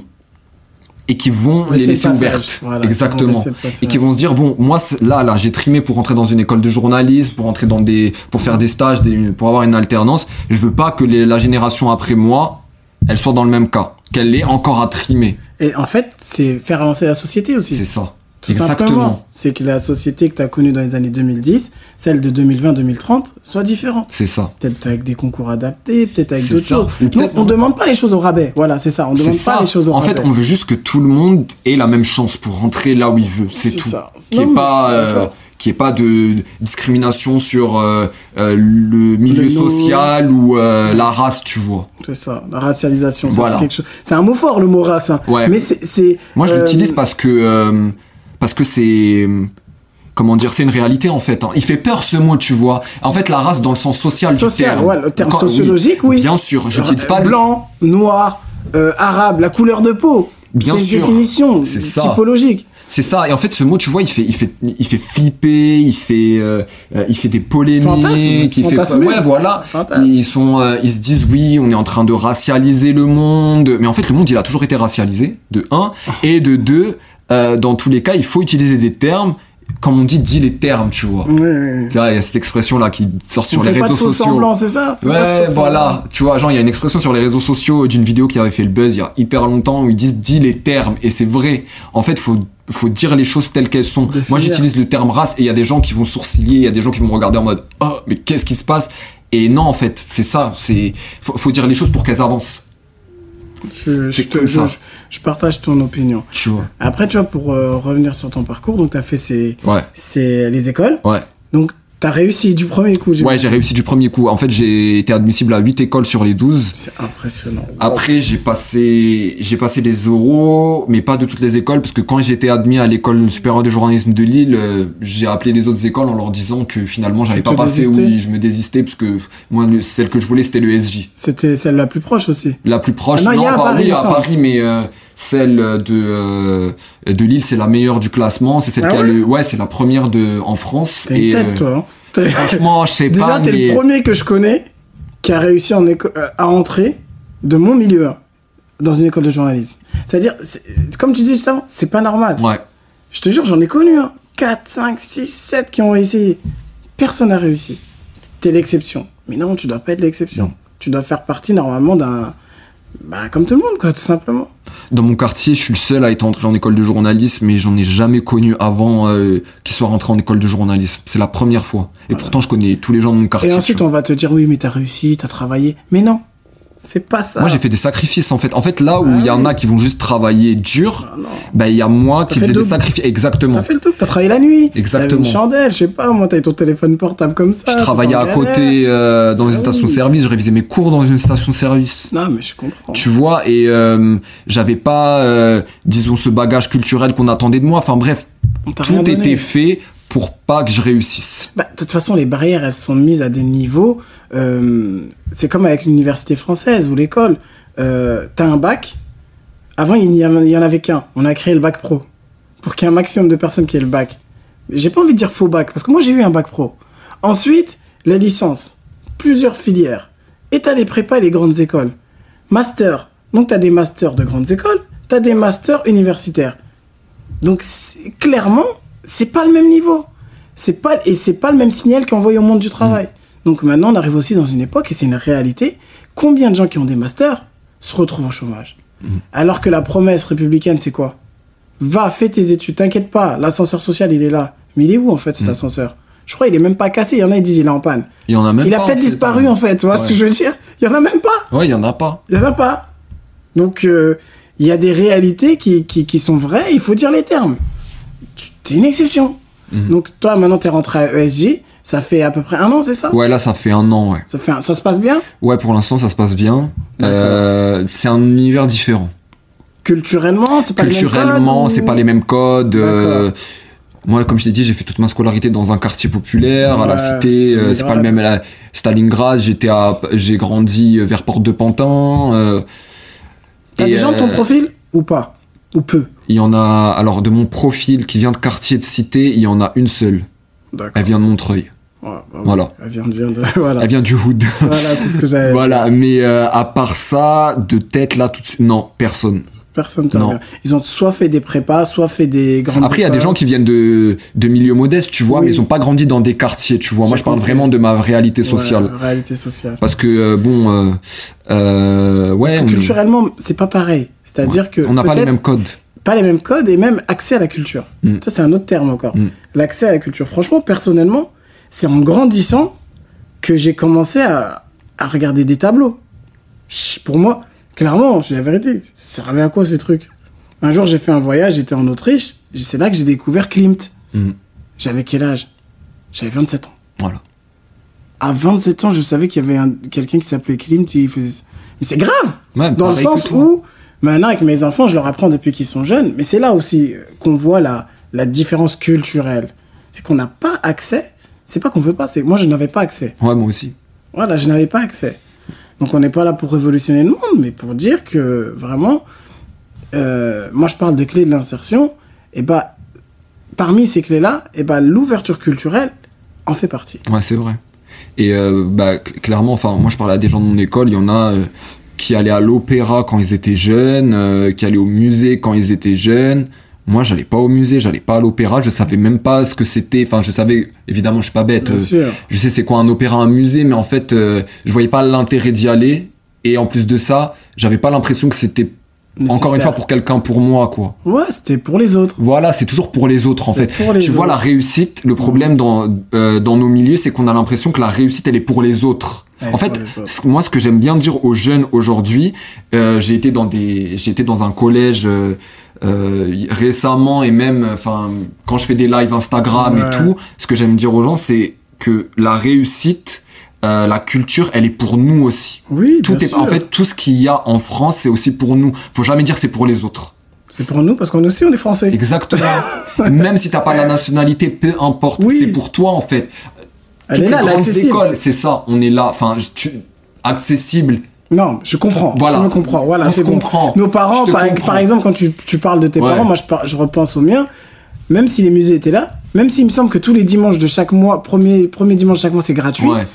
et qui vont les laisser ouvertes. Exactement. Et qui vont se dire bon, moi là là, j'ai trimé pour rentrer dans une école de journalisme, pour entrer dans des pour faire des stages, pour avoir une alternance, je veux pas que la génération après moi, elle soit dans le même cas, qu'elle ait encore à trimer. Et en fait, c'est faire avancer la société aussi. C'est ça. Exactement. C'est que la société que tu as connue dans les années 2010, celle de 2020-2030, soit différente. C'est ça. Peut-être avec des concours adaptés, peut-être avec d'autres choses. on ne demande pas les choses au rabais. Voilà, c'est ça. On demande pas les choses au en rabais. En fait, on veut juste que tout le monde ait la même chance pour rentrer là où il veut. C'est tout. Ça. Qui est pas euh, qui est pas de discrimination sur euh, euh, le milieu social ou la race, tu vois. C'est ça, la racialisation. Voilà. C'est un mot fort le mot race. Hein. Ouais. Mais c'est. Moi, je l'utilise parce que parce que c'est comment dire, c'est une réalité en fait. Hein. Il fait peur ce mot, tu vois. En fait, la race dans le sens social, social du terme. Ouais, le terme sociologique, oui. Bien sûr, je n'utilise pas blanc, noir, euh, arabe, la couleur de peau. Bien sûr. C'est une définition typologique. C'est ça. Et en fait, ce mot, tu vois, il fait, il fait, il fait flipper, il fait, euh, euh, il fait des polémiques, il fait, ouais, voilà. Ils sont, ils se disent, oui, on est en train de racialiser le monde. Mais en fait, le monde, il a toujours été racialisé, de un, et de deux, euh, dans tous les cas, il faut utiliser des termes comme on dit, dit les termes, tu vois. Oui, oui. Tu vois, il y a cette expression là qui sort sur les réseaux sociaux. c'est ça Ouais, voilà. Tu vois, genre il y a une expression sur les réseaux sociaux d'une vidéo qui avait fait le buzz il y a hyper longtemps où ils disent dit les termes et c'est vrai. En fait, faut faut dire les choses telles qu'elles sont. Moi, j'utilise le terme race et il y a des gens qui vont sourciller, il y a des gens qui vont me regarder en mode "Oh, mais qu'est-ce qui se passe? Et non, en fait, c'est ça, c'est faut, faut dire les choses pour qu'elles avancent. Je, je, partage ton opinion. Tu vois. Après, tu vois, pour euh, revenir sur ton parcours, donc tu as fait ces, ouais. les écoles. Ouais. Donc, T'as réussi du premier coup Ouais, j'ai réussi du premier coup. En fait, j'ai été admissible à 8 écoles sur les 12. C'est impressionnant. Après, j'ai passé j'ai passé les euros, mais pas de toutes les écoles parce que quand j'étais admis à l'école supérieure de journalisme de Lille, euh, j'ai appelé les autres écoles en leur disant que finalement, j'avais pas passé oui, je me désistais parce que moi celle que je voulais c'était le SJ. C'était celle la plus proche aussi. La plus proche ah non, pas, Paris, à Paris mais euh, celle de euh, de Lille, c'est la meilleure du classement. C'est celle ah qui a le, ouais, c'est la première de en France. et tête, euh, toi. Hein. Franchement, je sais pas. Déjà, t'es le premier que je connais qui a réussi en euh, à entrer de mon milieu hein, dans une école de journalisme. C'est-à-dire, comme tu dis justement, c'est pas normal. Ouais. Je te jure, j'en ai connu, hein. 4, 5, 6, 7 qui ont essayé. Personne n'a réussi. T'es l'exception. Mais non, tu dois pas être l'exception. Tu dois faire partie normalement d'un bah, comme tout le monde, quoi, tout simplement. Dans mon quartier, je suis le seul à être entré en école de journalisme, mais j'en ai jamais connu avant euh, qu'il soit rentré en école de journalisme. C'est la première fois. Et pourtant, je connais tous les gens de mon quartier. Et ensuite, on va te dire, oui, mais t'as réussi, t'as travaillé. Mais non, c'est pas ça. Moi, j'ai fait des sacrifices en fait. En fait, là où il y en a qui vont juste travailler dur, ah, bah il y a moi qui faisais des sacrifices. Exactement. T'as fait le tout. T'as travaillé la nuit. Exactement. Une chandelle, je sais pas. Moi, t'avais ton téléphone portable comme ça. Je travaillais à côté euh, dans une ah station-service. Je révisais mes cours dans une station-service. Non, mais je comprends. Tu vois, et euh, j'avais pas, euh, disons, ce bagage culturel qu'on attendait de moi. Enfin bref, tout était fait pour pas que je réussisse. Bah, de toute façon, les barrières, elles sont mises à des niveaux. Euh, c'est comme avec l'université française ou l'école. Euh, t'as un bac. Avant, il n'y en avait qu'un. On a créé le bac pro. Pour qu'il y ait un maximum de personnes qui aient le bac. J'ai pas envie de dire faux bac, parce que moi, j'ai eu un bac pro. Ensuite, la licence. Plusieurs filières. Et t'as les prépas et les grandes écoles. Master. Donc, t'as des masters de grandes écoles. T'as des masters universitaires. Donc, clairement, c'est pas le même niveau. C'est pas et c'est pas le même signal qu'envoyé au monde du travail. Mm. Donc maintenant, on arrive aussi dans une époque et c'est une réalité. Combien de gens qui ont des masters se retrouvent au chômage? Mm. Alors que la promesse républicaine, c'est quoi? Va, fais tes études, t'inquiète pas, l'ascenseur social, il est là. Mais il est où en fait cet mm. ascenseur? Je crois qu'il est même pas cassé. Il y en a, ils disent il est en panne. Il y en a même il a peut-être disparu, en fait. Tu vois ce que je veux dire? Il y en a même pas. Ouais, il y en a pas. Il y en a pas. Donc, euh, il y a des réalités qui, qui, qui, sont vraies. Il faut dire les termes. T'es une exception. Mhm. Donc, toi, maintenant, t'es rentré à ESJ. Ça fait à peu près un an, c'est ça? Ouais, là, ça fait un an, ouais. Ça, fait ça se passe bien? Ouais, pour l'instant, ça se passe bien. Euh, c'est un univers différent. Culturellement, c'est pas les mêmes codes Culturellement, c'est pas les mêmes codes. Euh, moi, comme je t'ai dit, j'ai fait toute ma scolarité dans un quartier populaire, à la cité. Euh, c'est pas le même. À Stalingrad, j'étais à, j'ai grandi vers Porte de Pantin. Euh, T'as des gens de ton profil? Ou pas? Ou peu Il y en a. Alors, de mon profil qui vient de quartier de cité, il y en a une seule. Elle vient de Montreuil. Bah voilà. Elle vient, de, voilà. Elle vient du hood. Voilà, c'est ce que j'avais. voilà, mais euh, à part ça, de tête là tout de suite, non, personne. Personne non. Ils ont soit fait des prépas, soit fait des grandes. Après, il y a des gens qui viennent de, de milieux modestes, tu vois, mais ils ont pas grandi dans des quartiers, tu vois. Moi, je parle vraiment de ma réalité sociale. réalité sociale. Parce que euh, bon, euh, euh, ouais. Parce que culturellement, c'est pas pareil. C'est-à-dire que on n'a pas les mêmes codes pas les mêmes codes et même accès à la culture. Mm. Ça, c'est un autre terme encore. Mm. L'accès à la culture. Franchement, personnellement, c'est en grandissant que j'ai commencé à, à, regarder des tableaux. Pour moi, clairement, c'est la vérité. Ça servait à quoi ces trucs? Un jour, j'ai fait un voyage, j'étais en Autriche. C'est là que j'ai découvert Klimt. Mm. J'avais quel âge? J'avais 27 ans. Voilà. À 27 ans, je savais qu'il y avait quelqu'un qui s'appelait Klimt. Et il faisait... Mais c'est grave Dans le sens où Maintenant, avec mes enfants, je leur apprends depuis qu'ils sont jeunes, mais c'est là aussi qu'on voit la, la différence culturelle. C'est qu'on n'a pas accès. C'est pas qu'on veut pas, c'est moi je n'avais pas accès. Ouais, moi aussi. Voilà, je n'avais pas accès. Donc on n'est pas là pour révolutionner le monde, mais pour dire que vraiment, euh, moi je parle des clés de l'insertion, et bah parmi ces clés-là, et bah l'ouverture culturelle en fait partie. Ouais, c'est vrai. Et euh, bah clairement, enfin moi je parle à des gens de mon école, il y en a. Euh, qui allaient à l'opéra quand ils étaient jeunes, euh, qui allaient au musée quand ils étaient jeunes. Moi, j'allais pas au musée, j'allais pas à l'opéra, je savais même pas ce que c'était. Enfin, je savais, évidemment, je suis pas bête. Euh, je sais c'est quoi un opéra, un musée, mais en fait, euh, je voyais pas l'intérêt d'y aller. Et en plus de ça, j'avais pas l'impression que c'était encore une fois pour quelqu'un pour moi quoi ouais c'était pour les autres voilà c'est toujours pour les autres en fait tu vois la réussite le problème mmh. dans dans nos milieux c'est qu'on a l'impression que la réussite elle est pour les autres en fait, moi, ce que j'aime bien dire aux jeunes aujourd'hui, euh, j'ai été dans des, j'ai été dans un collège euh, euh, récemment et même, enfin, quand je fais des lives Instagram et tout, ce que j'aime dire aux gens, c'est que la réussite, euh, la culture, elle est pour nous aussi. Oui, tout est, en fait, tout ce qu'il y a en France, c'est aussi pour nous. Faut jamais dire c'est pour les autres. C'est pour nous parce qu'on aussi on est français. Exactement. Même si t'as pas la nationalité, peu importe. C'est pour toi en fait. Elle est là, grandes écoles, c'est ça, on est là, enfin, accessible. Non, je comprends. Voilà. Je comprends. Voilà, c'est comprend. Nos parents, par, exemple, quand tu, tu parles de tes parents, moi je, je repense aux miens. Même si les musées étaient là, même s'il me semble que tous les dimanches de chaque mois, premier, premier dimanche de chaque mois, c'est gratuit. Ouais.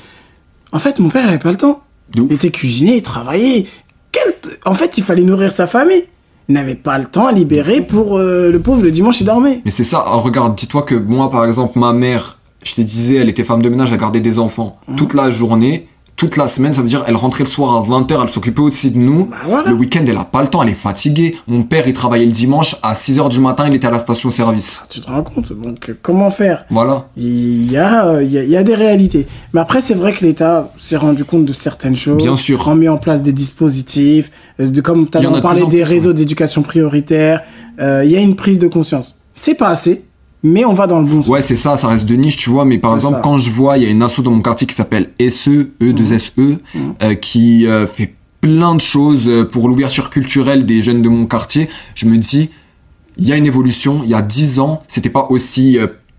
En fait, mon père, il avait pas le temps. Il était cuisinier, il travaillait. Quel... En fait, il fallait nourrir sa famille. Il n'avait pas le temps à libérer pour euh, le pauvre le dimanche, il dormait. Mais c'est ça. regarde, dis-toi que moi, par exemple, ma mère, je te disais, elle était femme de ménage, elle gardait des enfants mhm. toute la journée, toute la semaine, ça veut dire elle rentrait le soir à 20h, elle s'occupait aussi de nous. Bah, le week-end, elle a pas le temps, elle est fatiguée. Mon père, il travaillait le dimanche, à 6h du matin, il était à la station-service. Ah, tu te rends compte? Donc, euh, comment faire? Voilà. Il y a, il y a, des réalités. Mais après, c'est vrai que l'État s'est rendu compte de certaines choses. Bien sûr. A mis en place des dispositifs, euh, de, comme tu as parlé des réseaux d'éducation prioritaire. Euh, il y a une prise de conscience. C'est pas assez mais on va dans le bon sens. Ouais, c'est ça, ça reste de niche, tu vois. Mais par exemple, quand je vois, il y a une asso dans mon quartier qui s'appelle SE, E2SE, mmh. mmh. euh, qui euh, fait plein de choses euh, pour l'ouverture culturelle des jeunes de mon quartier. Je me dis, il y a une évolution. Il y a dix ans, c'était pas aussi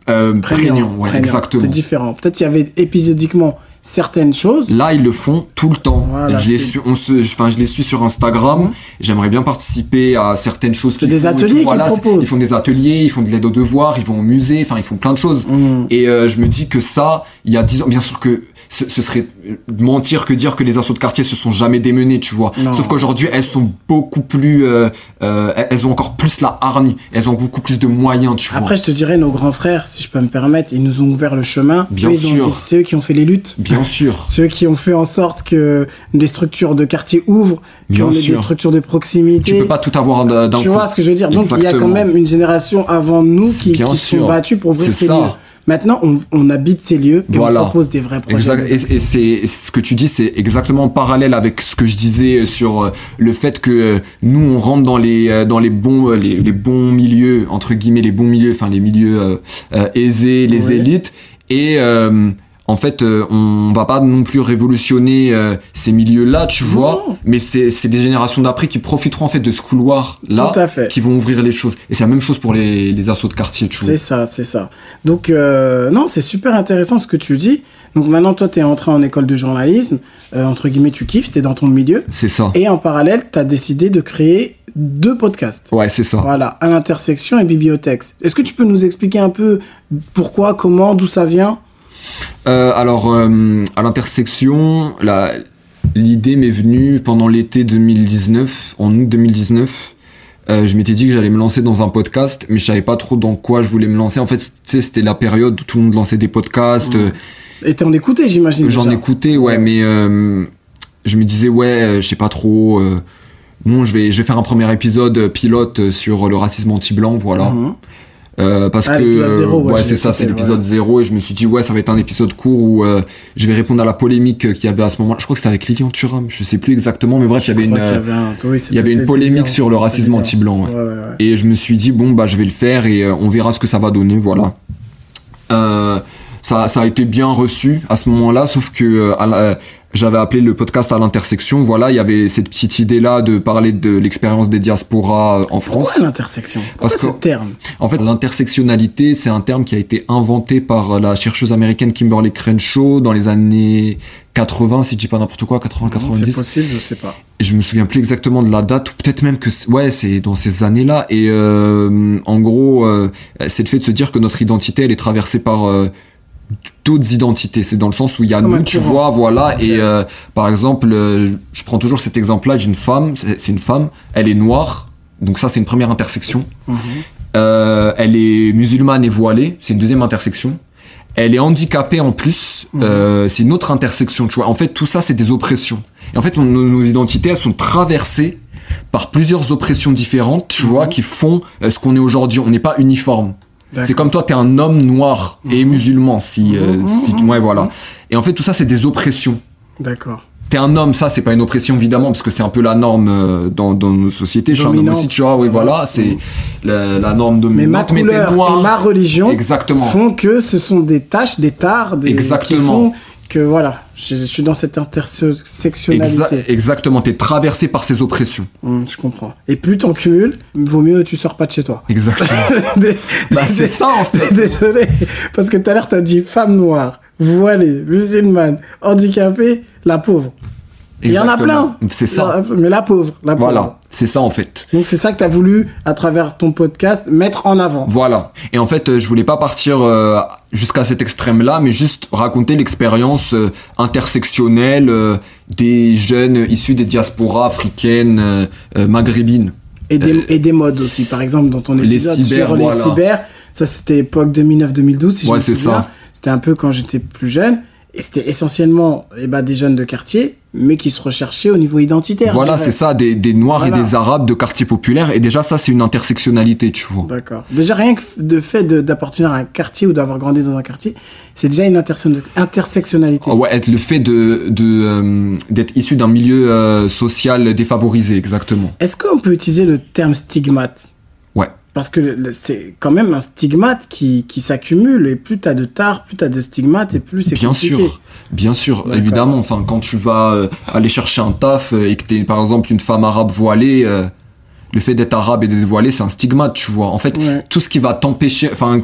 euh, prégnant. Ouais, exactement. C'est différent. Peut-être il y avait épisodiquement certaines choses. Là, ils le font tout le temps. je les suis, on se, enfin, je les suis sur Instagram. Mhm. J'aimerais bien participer à certaines choses. C'est des ateliers qu'ils proposent. Ils font des ateliers, ils font de l'aide aux devoirs, ils vont au musée, enfin, ils font plein de choses. Mhm. Et euh, je me dis que ça, il y a dix ans, bien sûr que ce, ce, serait mentir que dire que les assauts de quartier se sont jamais démenés, tu vois. Sauf qu'aujourd'hui, elles sont beaucoup plus, euh, euh, elles ont encore plus la hargne, elles ont beaucoup plus de moyens, tu vois. Après, je te dirais, nos grands frères, si je peux me permettre, ils nous ont ouvert le chemin. Bien sûr. C'est eux qui ont fait les luttes. Bien sûr. Ceux qui ont fait en sorte que des structures de quartier ouvrent, qu'on ait des structures de proximité. Tu peux pas tout avoir d'un Tu vois ce que je veux dire? Donc il y a quand même une génération avant nous qui, qui sont battus pour ouvrir ces lieux. Maintenant, on, habite ces lieux et on propose des vrais projets. Exact. et, c'est ce que tu dis, c'est exactement parallèle avec ce que je disais sur euh, le fait que euh, nous, on rentre dans les euh, dans les bons les, bons milieux entre guillemets les bons milieux, enfin les milieux aisés, les élites et en fait, euh, on va pas non plus révolutionner euh, ces milieux-là, tu vois, mais c'est des générations d'après qui profiteront en fait de ce couloir-là, qui vont ouvrir les choses. Et c'est la même chose pour les, les assauts de quartier, tu vois. C'est ça, c'est ça. Donc, euh, non, c'est super intéressant ce que tu dis. Donc maintenant, toi, tu es entré en école de journalisme, entre guillemets, tu kiffes, tu es dans ton milieu. C'est ça. Et en parallèle, tu as décidé de créer deux podcasts. Ouais, c'est ça. Voilà, à l'intersection et bibliothèque. Est-ce que tu peux nous expliquer un peu pourquoi, comment, d'où ça vient? euh, alors, euh, à l'intersection, l'idée m'est venue pendant l'été 2019, en août 2019. Euh, je m'étais dit que j'allais me lancer dans un podcast, mais je savais pas trop dans quoi je voulais me lancer. En fait, c'était la période où tout le monde lançait des podcasts. Mmh. Et t'en écoutais, j'imagine. J'en écoutais, ouais, mais je me disais, ouais, je sais pas trop. bon, je vais, je vais faire un premier épisode pilote sur le racisme anti-blanc, voilà. Mmh. Euh, parce ah, que ouais, c'est ça c'est l'épisode 0 et je me suis dit ouais ça va être un épisode court où euh, je vais répondre à la polémique qu'il y avait à ce moment je crois que c'était avec Lilian Thuram je sais plus exactement mais bref il y avait une il y avait, une polémique sur le racisme anti-blanc et je me suis dit bon bah je vais le faire et euh, on verra ce que ça va donner voilà ça, ça a été bien reçu à ce moment-là sauf que j'avais appelé le podcast à l'intersection. Voilà, il y avait cette petite idée-là de parler de l'expérience des diasporas euh, en France. Pourquoi l'intersection? Pourquoi ce terme? En fait, l'intersectionnalité, c'est un terme qui a été inventé par la chercheuse américaine Kimberly Crenshaw dans les années 80, si je dis pas n'importe quoi, 80, 90. C'est possible, je sais pas. Je me souviens plus exactement de la date, ou peut-être même que, ouais, c'est dans ces années-là. Et euh, en gros, euh, c'est le fait de se dire que notre identité, elle est traversée par euh, d'autres identités. C'est dans le sens où il y a nous, tu vois, voilà. Et euh, par exemple, euh, je prends toujours cet exemple-là d'une femme. C'est une femme, elle est noire. Donc ça, c'est une première intersection. Mhm. Euh, elle est musulmane et voilée. C'est une deuxième intersection. Elle est handicapée en plus. Mhm. c'est une autre intersection, tu vois. En fait, tout ça, c'est des oppressions. Et en fait, nos, identités, elles sont traversées par plusieurs oppressions différentes, tu vois, mhm. qui font ce qu'on est aujourd'hui. On n'est pas uniforme. C'est comme toi, t'es un homme noir et mhm. musulman, si, euh, mhm. si, ouais, voilà. Et en fait, tout ça, c'est des oppressions. D'accord. T'es un homme, ça, c'est pas une oppression évidemment, parce que c'est un peu la norme euh, dans, dans nos sociétés. Je suis un homme aussi, tu vois, oui, voilà, c'est mhm. la, la, norme dominante. Mais ma couleur et ma religion Exactement. font que ce sont des tâches, des tares, des Exactement. Qui font que voilà, je, suis dans cette intersectionnalité. exactement, tu es traversé par ces oppressions. Hum, je comprends. Et plus t'en cumules, vaut mieux tu sors pas de chez toi. Exactement. bah, c'est ça en fait. Désolé, parce que tout à l'heure t'as dit femme noire, voilée, musulmane, handicapée, la pauvre. Il y en a plein. C'est ça. Mais la pauvre, la pauvre. Voilà. C'est ça en fait. Donc c'est ça que tu as voulu à travers ton podcast mettre en avant. Voilà. Et en fait, euh, je voulais pas partir euh, jusqu'à cet extrême-là, mais juste raconter l'expérience euh, intersectionnelle des jeunes issus des diasporas africaines, maghrébines. Et des, et des modes aussi, par exemple, dans ton épisode les cyber, sur les cyber. Ça, c'était époque 2009-2012, si ouais, je me souviens. C'était un peu quand j'étais plus jeune. Et c'était essentiellement eh ben, des jeunes de quartier, mais qui se recherchaient au niveau identitaire. Voilà, c'est ça, des, des Noirs et des Arabes de quartier populaire. Et déjà, ça, c'est une intersectionnalité, tu vois. D'accord. Déjà, rien que de fait d'appartenir à un quartier ou d'avoir grandi dans un quartier, c'est déjà une intersectionnalité. Oh, ouais, être le fait de euh, d'être issu d'un milieu euh, social défavorisé, exactement. Est-ce qu'on peut utiliser le terme stigmate? Parce que c'est quand même un stigmate qui, qui s'accumule et plus t'as de tard, plus t'as de stigmates et plus c'est compliqué. Bien sûr, bien sûr, évidemment. Enfin, quand tu vas euh, aller chercher un taf euh, et que t'es par exemple une femme arabe voilée, euh, le fait d'être arabe et d'être voilée, c'est un stigmate, tu vois. En fait, tout ce qui va t'empêcher, enfin,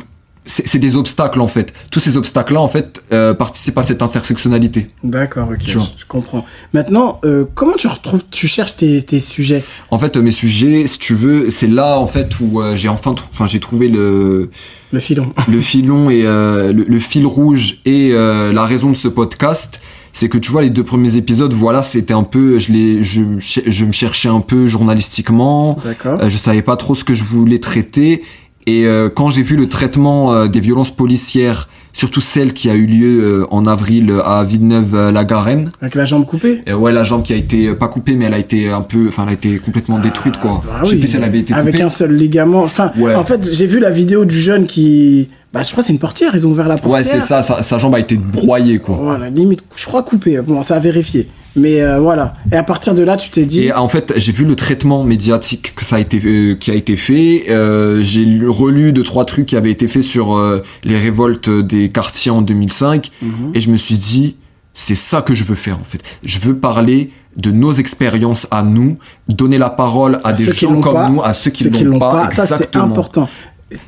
c'est des obstacles en fait. Tous ces obstacles-là en fait euh, participent à cette intersectionnalité. D'accord, ok, je, comprends. Maintenant, euh, comment tu retrouves, tu cherches tes, tes, sujets? En fait, mes sujets, si tu veux, c'est là en fait où euh, j'ai enfin, enfin j'ai trouvé le le filon, le filon et le, fil rouge et la raison de ce podcast. C'est que tu vois les deux premiers épisodes, voilà, c'était un peu, je les, je, je me cherchais un peu journalistiquement. D'accord. je savais pas trop ce que je voulais traiter et euh, quand j'ai vu le traitement euh, des violences policières, surtout celle qui a eu lieu euh, en avril à Villeneuve-la-Garenne. Avec la jambe coupée? Ouais, la jambe qui a été pas coupée, mais elle a été un peu, enfin, elle a été complètement ah, détruite, quoi. Bah Je sais plus si elle avait été coupée. Avec un seul ligament. Enfin, en fait, j'ai vu la vidéo du jeune qui bah, je crois que c'est une portière, ils ont ouvert la portière. Ouais, c'est ça, sa, jambe a été broyée, quoi. Voilà, limite, je crois coupée. Bon, ça a vérifié. Mais euh, voilà. Et à partir de là, tu t'es dit. Et en fait, j'ai vu le traitement médiatique que ça a été, euh, qui a été fait. Euh, j'ai relu deux trois trucs qui avaient été faits sur les révoltes des quartiers en 2005, mhm. et je me suis dit, c'est ça que je veux faire en fait. Je veux parler de nos expériences à nous, donner la parole à, des gens comme nous, à ceux qui ne l'ont pas. pas. Ça, c'est important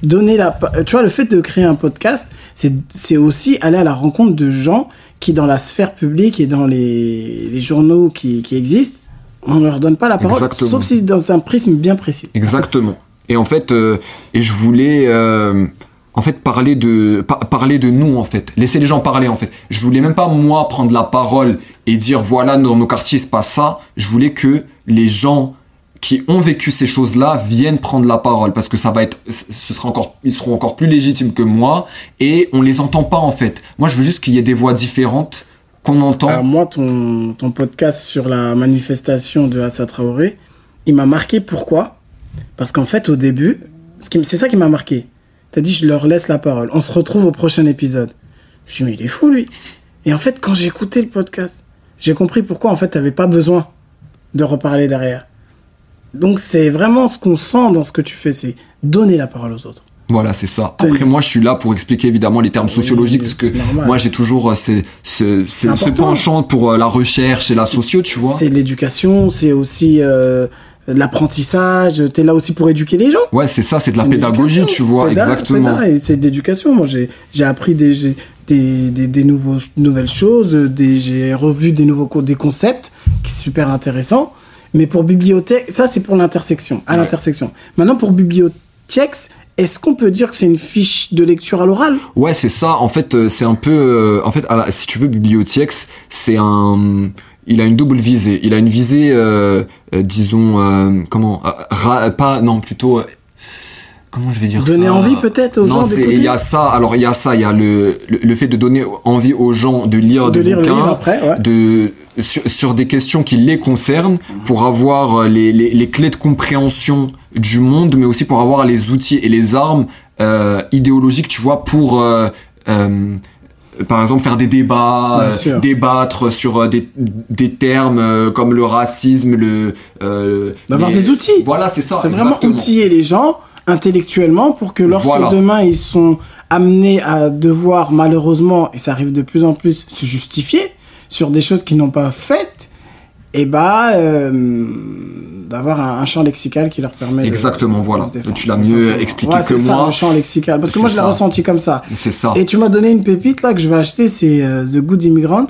donner la tu vois le fait de créer un podcast c'est aussi aller à la rencontre de gens qui dans la sphère publique et dans les, les journaux qui, qui existent on ne leur donne pas la parole sauf si dans un prisme bien précis. Exactement. Et en fait euh, et je voulais euh, en fait parler de parler de nous en fait. Laisser les gens parler en fait. Je voulais même pas moi prendre la parole et dire voilà dans nos quartiers c'est pas ça. Je voulais que les gens qui ont vécu ces choses-là viennent prendre la parole parce que ça va être, ce sera encore, ils seront encore plus légitimes que moi et on les entend pas en fait. Moi, je veux juste qu'il y ait des voix différentes qu'on entend. Alors moi, ton, ton podcast sur la manifestation de Assa Traoré, il m'a marqué. Pourquoi? Parce qu'en fait, au début, c'est ça qui m'a marqué. T'as dit, je leur laisse la parole. On se retrouve au prochain épisode. Je me suis dit, mais il est fou lui. Et en fait, quand j'ai écouté le podcast, j'ai compris pourquoi en fait, t'avais pas besoin de reparler derrière. Donc c'est vraiment ce qu'on sent dans ce que tu fais, c'est donner la parole aux autres. Voilà, c'est ça. Après, moi, je suis là pour expliquer évidemment les termes sociologiques, parce que moi, j'ai toujours euh, ce, ce, penchant pour euh, la recherche et la socio, tu vois. C'est l'éducation, c'est aussi euh, l'apprentissage. T'es là aussi pour éduquer les gens. Ouais, c'est ça, c'est de la pédagogie, tu vois, exactement. c'est d'éducation. Moi, j'ai appris des, des, des, des nouveaux, nouvelles choses, j'ai revu des nouveaux des concepts qui sont super intéressants. Mais pour bibliothèque, ça c'est pour l'intersection, à l'intersection. Maintenant pour bibliothèque, est-ce qu'on peut dire que c'est une fiche de lecture à l'oral? Ouais, c'est ça. En fait, euh, c'est un peu. Euh, en fait, si tu veux, bibliothèque, c'est un. Il a une double visée. Il a une visée, euh, disons, comment Pas, non, plutôt comment je vais dire donner envie peut-être aux gens d'écouter il y a ça alors il y a ça il y a le, le, fait de donner envie aux gens de lire de des lire bouquins après, ouais. de sur, sur, des questions qui les concernent pour avoir euh, les, les, les, clés de compréhension du monde mais aussi pour avoir les outils et les armes euh, idéologiques tu vois pour euh, euh, par exemple faire des débats, euh, débattre sur des, des termes comme le racisme, le... D'avoir des outils. Voilà, c'est ça. C'est vraiment outiller les gens intellectuellement pour que lorsque demain ils sont amenés à devoir malheureusement, et ça arrive de plus en plus, se justifier sur des choses qu'ils n'ont pas faites, et eh bah euh, d'avoir un, champ lexical qui leur permet exactement voilà. tu l'as mieux expliqué que ça, moi. un champ lexical. Parce que moi je l'ai ressenti comme ça. C'est ça. Et tu m'as donné une pépite là que je vais acheter c'est euh, The Good Immigrant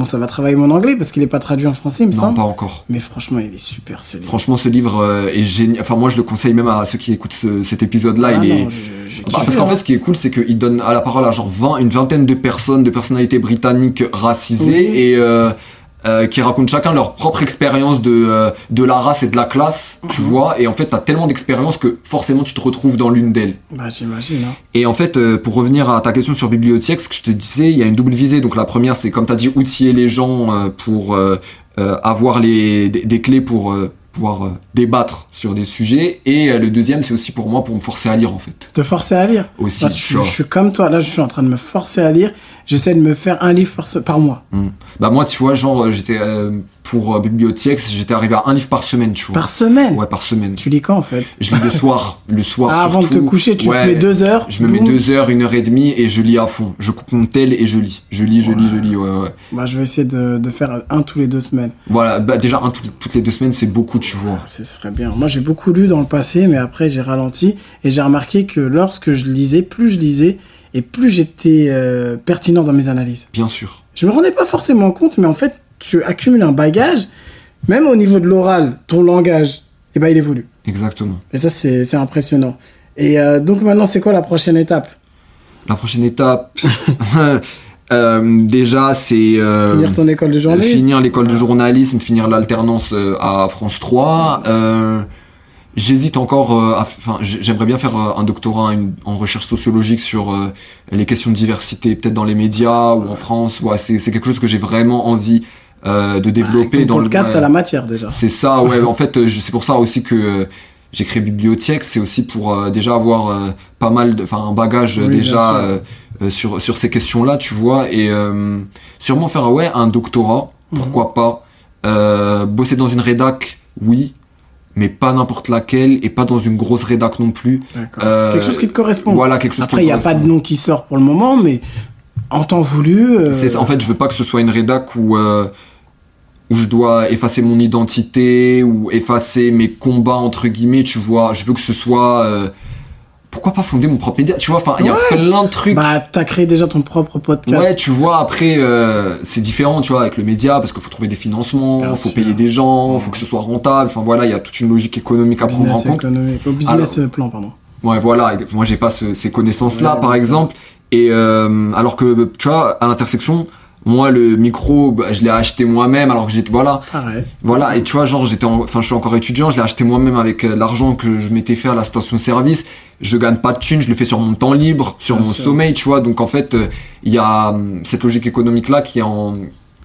Bon, ça va travailler mon anglais parce qu'il n'est pas traduit en français, il me non, semble. pas encore. Mais franchement, il est super ce livre. Franchement, ce livre euh, est génial. Enfin, moi, je le conseille même à ceux qui écoutent cet épisode-là. Ah il est. Bah, parce qu'en fait, hein. ce qui est cool, c'est qu'il donne à la parole à genre 20, une vingtaine de personnes, de personnalités britanniques racisées et. Euh, euh, qui racontent chacun leur propre expérience de euh, de la race et de la classe, tu mhm. vois. Et en fait, t'as tellement d'expériences que forcément tu te retrouves dans l'une d'elles. Bah j'imagine. Hein. Et en fait, euh, pour revenir à ta question sur bibliothèque, ce que je te disais, il y a une double visée. Donc la première, c'est comme t'as dit, outiller les gens pour avoir les des clés pour pouvoir euh, débattre sur des sujets. Et euh, le deuxième, c'est aussi pour moi pour me forcer à lire en fait. Te forcer à lire Aussi. je, suis comme toi, là je suis en train de me forcer à lire. J'essaie de me faire un livre par, par mois. Hmm. Bah moi, tu vois, genre euh, j'étais pour euh, bibliothèque, j'étais arrivé à un livre par semaine, tu vois. Par semaine Ouais, par semaine. Tu lis quand en fait? Je lis le soir. Le soir. Ah, avant de te coucher, tu te mets deux heures Je me mets deux heures, une heure et demie et je lis à fond. Je coupe mon tel et je lis. Je lis, je lis, je lis, ouais, ouais. Bah, je vais essayer de, de faire un tous les deux semaines. Voilà, bah, déjà, un toutes les deux semaines, c'est beaucoup, tu vois. Ce serait bien. Moi, j'ai beaucoup lu dans le passé, mais après, j'ai ralenti et j'ai remarqué que lorsque je lisais, plus je lisais et plus j'étais euh, pertinent dans mes analyses. Bien sûr. Je me rendais pas forcément compte, mais en fait, tu accumules un bagage même au niveau de l'oral, ton langage, eh ben, il évolue. Exactement. Et ça, c'est impressionnant. Et euh, donc maintenant, c'est quoi la prochaine étape? La prochaine étape, euh, déjà, c'est... Euh, finir ton école de journalisme Finir l'école de journalisme, finir l'alternance à France 3. J'hésite encore, enfin, j'aimerais bien faire un doctorat en recherche sociologique sur les questions de diversité, peut-être dans les médias ou en France. C'est quelque chose que j'ai vraiment envie euh, de développer dans podcast le podcast à la matière déjà. C'est ça, ouais. en fait, c'est pour ça aussi que j'ai créé bibliothèque, c'est aussi pour déjà avoir pas mal, enfin un bagage déjà sur sur ces questions-là, tu vois, et sûrement faire ouais un doctorat, pourquoi mhm. pas, bosser dans une rédac, oui, mais pas n'importe laquelle et pas dans une grosse rédac non plus. Euh, quelque chose qui te correspond. Voilà, quelque chose Après, il n'y a pas de nom qui sort pour le moment, mais en temps voulu. Euh... C'est en fait, je veux pas que ce soit une rédac où euh, où je dois effacer mon identité ou effacer mes combats entre guillemets. Tu vois, je veux que ce soit euh, pourquoi pas fonder mon propre média Tu vois, enfin, il y a plein de trucs. Bah, t'as créé déjà ton propre podcast. Ouais, tu vois, après, euh, c'est différent, tu vois, avec le média, parce qu'il faut trouver des financements, il faut payer des gens, il faut que ce soit rentable. Enfin, voilà, il y a toute une logique économique à prendre en compte. Au business plan, pardon. Ouais, voilà. Moi, j'ai pas ces connaissances-là, par exemple. Et euh, alors que, tu vois, à l'intersection, moi le micro bah, je l'ai acheté moi-même alors que j'étais voilà. Voilà et tu vois genre j'étais enfin je suis encore étudiant je l'ai acheté moi-même avec euh, l'argent que je m'étais fait à la station service. Je gagne pas de thunes je le fais sur mon temps libre sur mon sommeil tu vois. Donc en fait euh, il y a hum, cette logique économique là qui est en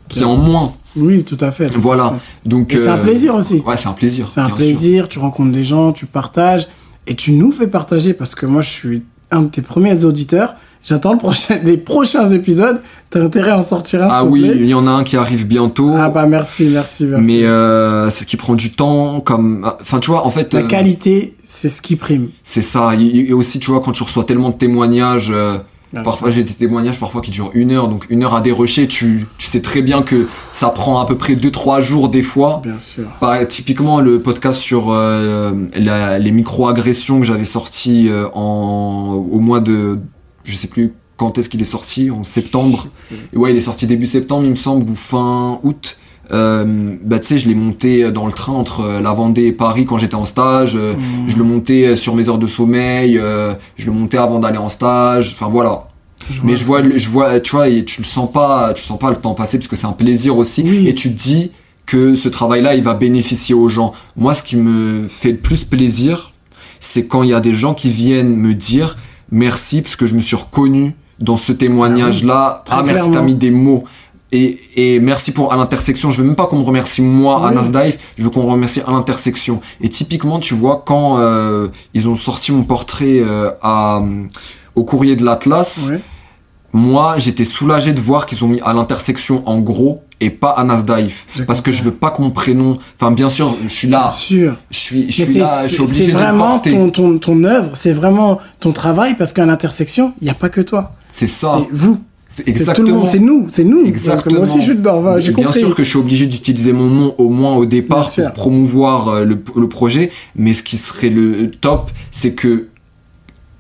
qui est en moins. Oui tout à fait. Voilà. Donc c'est un euh, plaisir aussi. ouais c'est un plaisir c'est un plaisir tu rencontres des gens tu partages et tu nous fais partager parce que moi je suis un de tes premiers auditeurs J'attends le prochain, les prochains épisodes. T'as intérêt à en sortir un. Ah oui, il y en a un qui arrive bientôt. Ah bah merci, merci, merci. Mais euh, ce qui prend du temps, comme, enfin tu vois, en fait. La euh, qualité, c'est ce qui prime. C'est ça. Et aussi, tu vois, quand tu reçois tellement de témoignages. Euh, parfois j'ai des témoignages parfois qui durent une heure, donc une heure à dérocher, tu, tu sais très bien que ça prend à peu près 2-3 jours des fois. Bien sûr. typiquement le podcast sur euh, les micro-agressions que j'avais sorti en, au mois de je sais plus quand est-ce qu'il est sorti, en septembre. ouais, il est sorti début septembre, il me semble, ou fin août. Euh, bah tu sais, je l'ai monté dans le train entre la Vendée et Paris quand j'étais en stage. Euh, mmh. Je le montais sur mes heures de sommeil. Euh, je le montais avant d'aller en stage. Enfin voilà. Mais je vois, je vois, tu vois, et tu le sens pas, tu sens pas le temps passer parce que c'est un plaisir aussi. Et tu te dis que ce travail-là, il va bénéficier aux gens. Moi, ce qui me fait le plus plaisir, c'est quand il y a des gens qui viennent me dire merci parce que je me suis reconnu dans ce témoignage-là. Ah, ah merci, t'as mis des mots. Et, et, merci pour à l'intersection. Je veux même pas qu'on me remercie moi à Nasdaq, je veux qu'on me remercie à l'intersection. Et typiquement, tu vois, quand euh, ils ont sorti mon portrait euh, à, au courrier de l'Atlas, moi j'étais soulagé de voir qu'ils ont mis à l'intersection en gros et pas Anas Daif parce que je veux pas que mon prénom enfin bien sûr je suis là. Bien sûr. je suis je suis là je suis obligé c'est vraiment ton, ton ton œuvre c'est vraiment ton travail parce qu'à l'intersection il n'y a pas que toi. C'est ça. C'est vous. Exactement. C'est nous, c'est nous. Exactement. Moi aussi, je suis dedans. J'ai Bien sûr que je suis obligé d'utiliser mon nom au moins au départ pour promouvoir euh, le, le, projet, mais ce qui serait le top, c'est que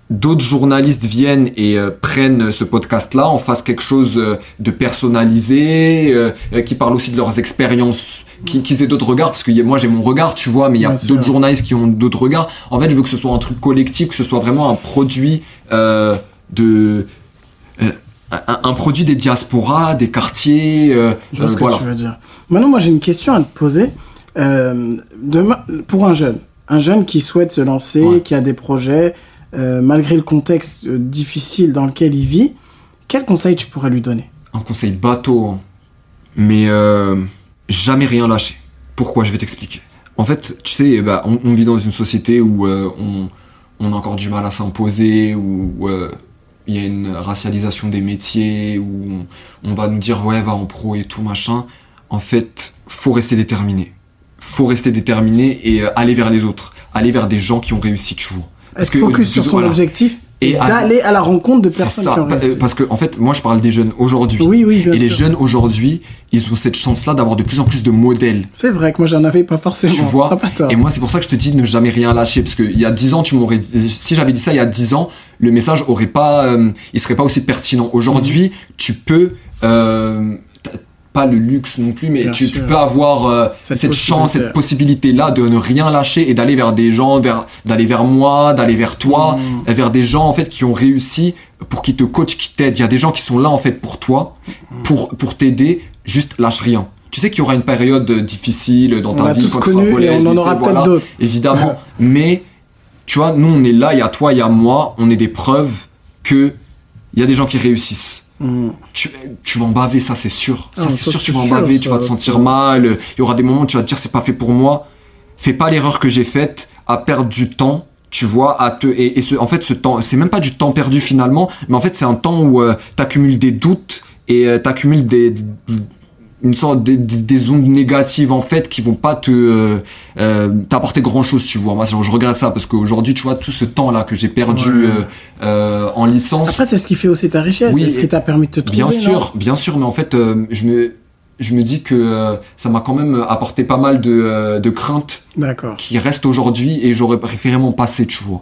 d'autres journalistes viennent et euh, prennent ce podcast-là, en fassent quelque chose euh, de personnalisé, euh, qui parle aussi de leurs expériences, qui, qui aient d'autres regards, parce que moi j'ai mon regard, tu vois, mais il y a d'autres journalistes qui ont d'autres regards. En fait, je veux que ce soit un truc collectif, que ce soit vraiment un produit de... Un, produit des diasporas, des quartiers. je vois ce que tu veux dire. Maintenant, moi j'ai une question à te poser. demain, pour un jeune, un jeune qui souhaite se lancer, qui a des projets, euh, malgré le contexte euh, difficile dans lequel il vit, quel conseil tu pourrais lui donner? Un conseil bateau, hein. mais euh, jamais rien lâcher. Pourquoi? Je vais t'expliquer. En fait, tu sais, bah, on, vit dans une société où on, a encore du mal à s'imposer, où il y a une racialisation des métiers, où on, va nous dire ouais, va en pro et tout machin. En fait, faut rester déterminé. Faut rester déterminé et aller vers les autres, aller vers des gens qui ont réussi, tu parce que focus sur son objectif et d'aller à la rencontre de personnes ça, qui ont réussi. Parce que en fait, moi je parle des jeunes aujourd'hui. Oui, oui, bien Et les jeunes aujourd'hui, ils ont cette chance-là d'avoir de plus en plus de modèles. C'est vrai que moi j'en avais pas forcément. Tu vois. Et moi c'est pour ça que je te dis de ne jamais rien lâcher parce qu'il y a 10 ans, tu m'aurais si j'avais dit ça il y a 10 ans, le message aurait pas, euh, il serait pas aussi pertinent. Aujourd'hui, mhm. tu peux euh, pas le luxe non plus, mais tu, peux avoir euh, cette, chance, cette possibilité-là de ne rien lâcher et d'aller vers des gens, vers d'aller vers moi, d'aller vers toi, mm. vers des gens en fait qui ont réussi pour qu'ils te coachent, qui t'aident. Il y a des gens qui sont là en fait pour toi, mm. pour pour t'aider. Juste lâche rien. Tu sais qu'il y aura une période difficile dans ta vie quand tu seras collège, on en aura d'autres. Évidemment, mais tu vois, nous on est là, il y a toi, il y a moi, on est des preuves que il y a des gens qui réussissent tu, tu, vas en baver, ça c'est sûr. Ça ah, c'est sûr, tu vas en baver, tu vas te sentir mal. Il y aura des moments où tu vas te dire c'est pas fait pour moi. fais pas l'erreur que j'ai faite à perdre du temps tu vois, à te et, ce, en fait ce temps, c'est même pas du temps perdu finalement, mais en fait c'est un temps où euh, tu accumules des doutes et euh, tu accumules des, une sorte des, des, ondes négatives en fait qui vont pas te euh, euh, t'apporter grand chose tu vois. Moi je regrette ça parce qu'aujourd'hui tu vois tout ce temps là que j'ai perdu en licence. Après c'est ce qui fait aussi ta richesse c'est ce qui t'a permis de te trouver bien sûr bien sûr mais en fait je me je me dis que euh, ça m'a quand même apporté pas mal de, euh, de craintes qui restent aujourd'hui et j'aurais préféré m'en passer, tu vois.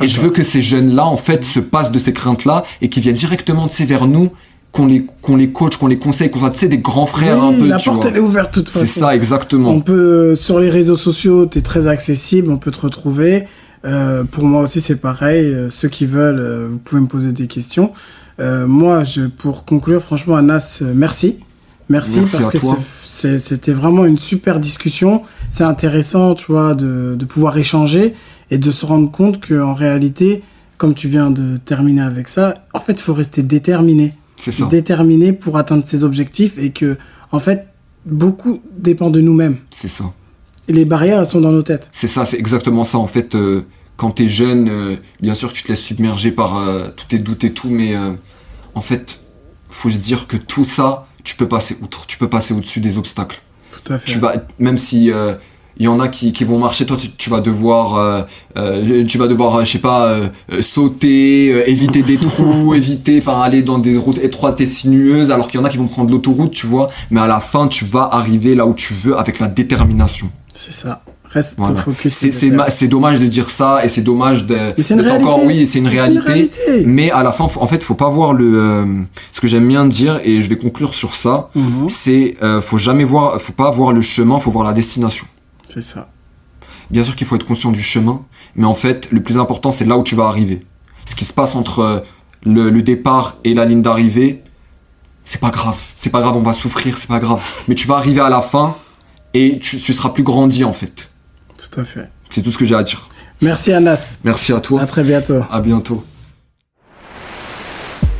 Et je veux que ces jeunes-là, en fait, se passent de ces craintes-là et qui viennent directement, de vers nous, qu'on les, qu'on les coach, qu'on les conseille, qu'on soit, tu sais, des grands frères un peu, la porte, elle est ouverte, de toute façon. C'est ça, exactement. On peut, sur les réseaux sociaux, t'es très accessible, on peut te retrouver. Euh, pour moi aussi, c'est pareil. ceux qui veulent, vous pouvez me poser des questions. moi, je, pour conclure, franchement, Anas, merci. Merci, parce que c'était vraiment une super discussion. C'est intéressant, tu vois, de, de, pouvoir échanger et de se rendre compte qu'en réalité, comme tu viens de terminer avec ça, en fait, il faut rester déterminé. Ça. Déterminé pour atteindre ses objectifs et que, en fait, beaucoup dépend de nous-mêmes. C'est ça. Et les barrières, elles sont dans nos têtes. C'est ça, c'est exactement ça. En fait, euh, quand tu es jeune, euh, bien sûr, tu te laisses submerger par euh, tous tes doutes et tout, mais en fait, faut se dire que tout ça, tu peux passer outre, tu peux passer au-dessus des obstacles. Tout à fait. Tu vas, même si il euh, y en a qui, qui, vont marcher, toi tu, vas devoir, euh, euh, tu vas devoir, je sais pas, sauter, éviter des trous, éviter, enfin aller dans des routes étroites et sinueuses, alors qu'il y en a qui vont prendre l'autoroute, tu vois. Mais à la fin, tu vas arriver là où tu veux avec la détermination. C'est ça. Reste focus. C'est dommage de dire ça et c'est dommage de. c'est encore oui, c'est une, réalité, Mais à la fin, en fait, faut pas voir le. Euh, ce que j'aime bien dire et je vais conclure sur ça, mhm. c'est euh, faut jamais voir, faut pas voir le chemin, faut voir la destination. C'est ça. Bien sûr qu'il faut être conscient du chemin, mais en fait, le plus important, c'est là où tu vas arriver. Ce qui se passe entre euh, le, le départ et la ligne d'arrivée, c'est pas grave. C'est pas grave, on va souffrir, c'est pas grave. Mais tu vas arriver à la fin et tu, tu seras plus grandi en fait. Tout à fait. C'est tout ce que j'ai à dire. Merci Anas. Merci à toi. À très bientôt. À bientôt.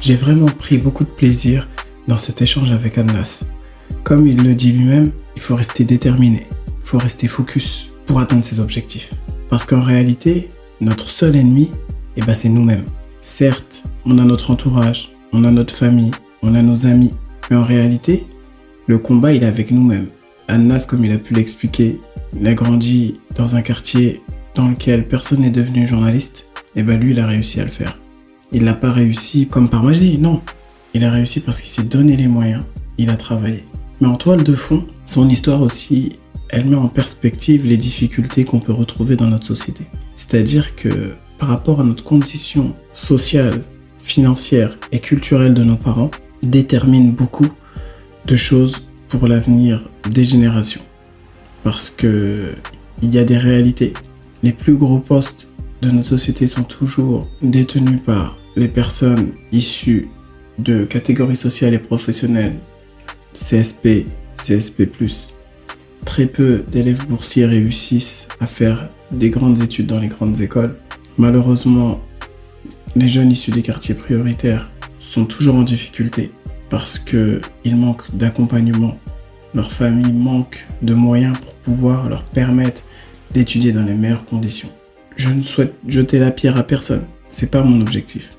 J'ai vraiment pris beaucoup de plaisir dans cet échange avec Anas. Comme il le dit lui-même, il faut rester déterminé, faut rester focus pour atteindre ses objectifs. Parce qu'en réalité, notre seul ennemi, eh ben, c'est nous-mêmes. Certes, on a notre entourage, on a notre famille, on a nos amis, mais en réalité, le combat, il est avec nous-mêmes. Anas, comme il a pu l'expliquer, il a grandi dans un quartier dans lequel personne n'est devenu journaliste, et ben lui, il a réussi à le faire. Il n'a pas réussi comme par magie, non. Il a réussi parce qu'il s'est donné les moyens, il a travaillé. Mais en toile de fond, son histoire aussi, elle met en perspective les difficultés qu'on peut retrouver dans notre société. C'est-à-dire que par rapport à notre condition sociale, financière et culturelle de nos parents, détermine beaucoup de choses pour l'avenir des générations parce que il y a des réalités. Les plus gros postes de notre société sont toujours détenus par les personnes issues de catégories sociales et professionnelles CSP, CSP+. Très peu d'élèves boursiers réussissent à faire des grandes études dans les grandes écoles. Malheureusement, les jeunes issus des quartiers prioritaires sont toujours en difficulté parce qu'ils manquent d'accompagnement leur famille manque de moyens pour pouvoir leur permettre d'étudier dans les meilleures conditions. Je ne souhaite jeter la pierre à personne, c'est pas mon objectif.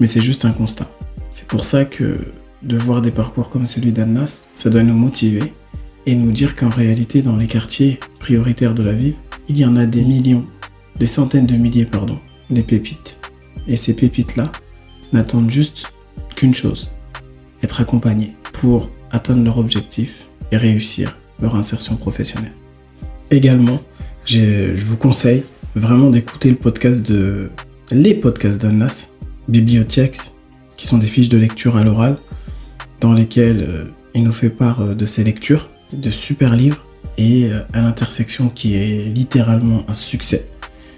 Mais c'est juste un constat. C'est pour ça que de voir des parcours comme celui d'Annas, ça doit nous motiver et nous dire qu'en réalité, dans les quartiers prioritaires de la ville, il y en a des millions, des centaines de milliers, pardon, des pépites. Et ces pépites-là n'attendent juste qu'une chose, être accompagnés pour atteindre leur objectif et réussir leur insertion professionnelle. Également, je vous conseille vraiment d'écouter le podcast de les podcasts d'Annas, Bibliothèques, qui sont des fiches de lecture à l'oral, dans lesquelles euh, il nous fait part euh, de ses lectures, de super livres, et euh, à l'intersection qui est littéralement un succès,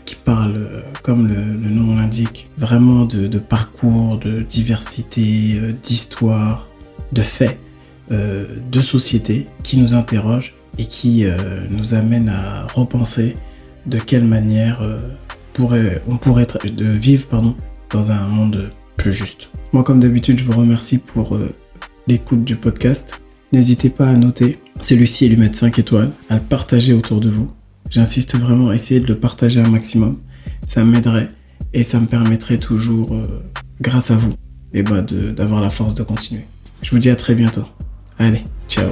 qui parle, comme le, nom l'indique, vraiment de, parcours, de diversité, d'histoire, de faits euh, de société qui nous interroge et qui euh, nous amène à repenser de quelle manière euh, on pourrait vivre pardon, dans un monde plus juste. Moi, comme d'habitude, je vous remercie pour l'écoute du podcast. N'hésitez pas à noter celui-ci et lui mettre 5 étoiles, à le partager autour de vous J'insiste vraiment, essayez de le partager un maximum. Ça m'aiderait et ça me permettrait toujours, euh, grâce à vous, eh ben d'avoir la force de continuer. Je vous dis à très bientôt. Allez, ciao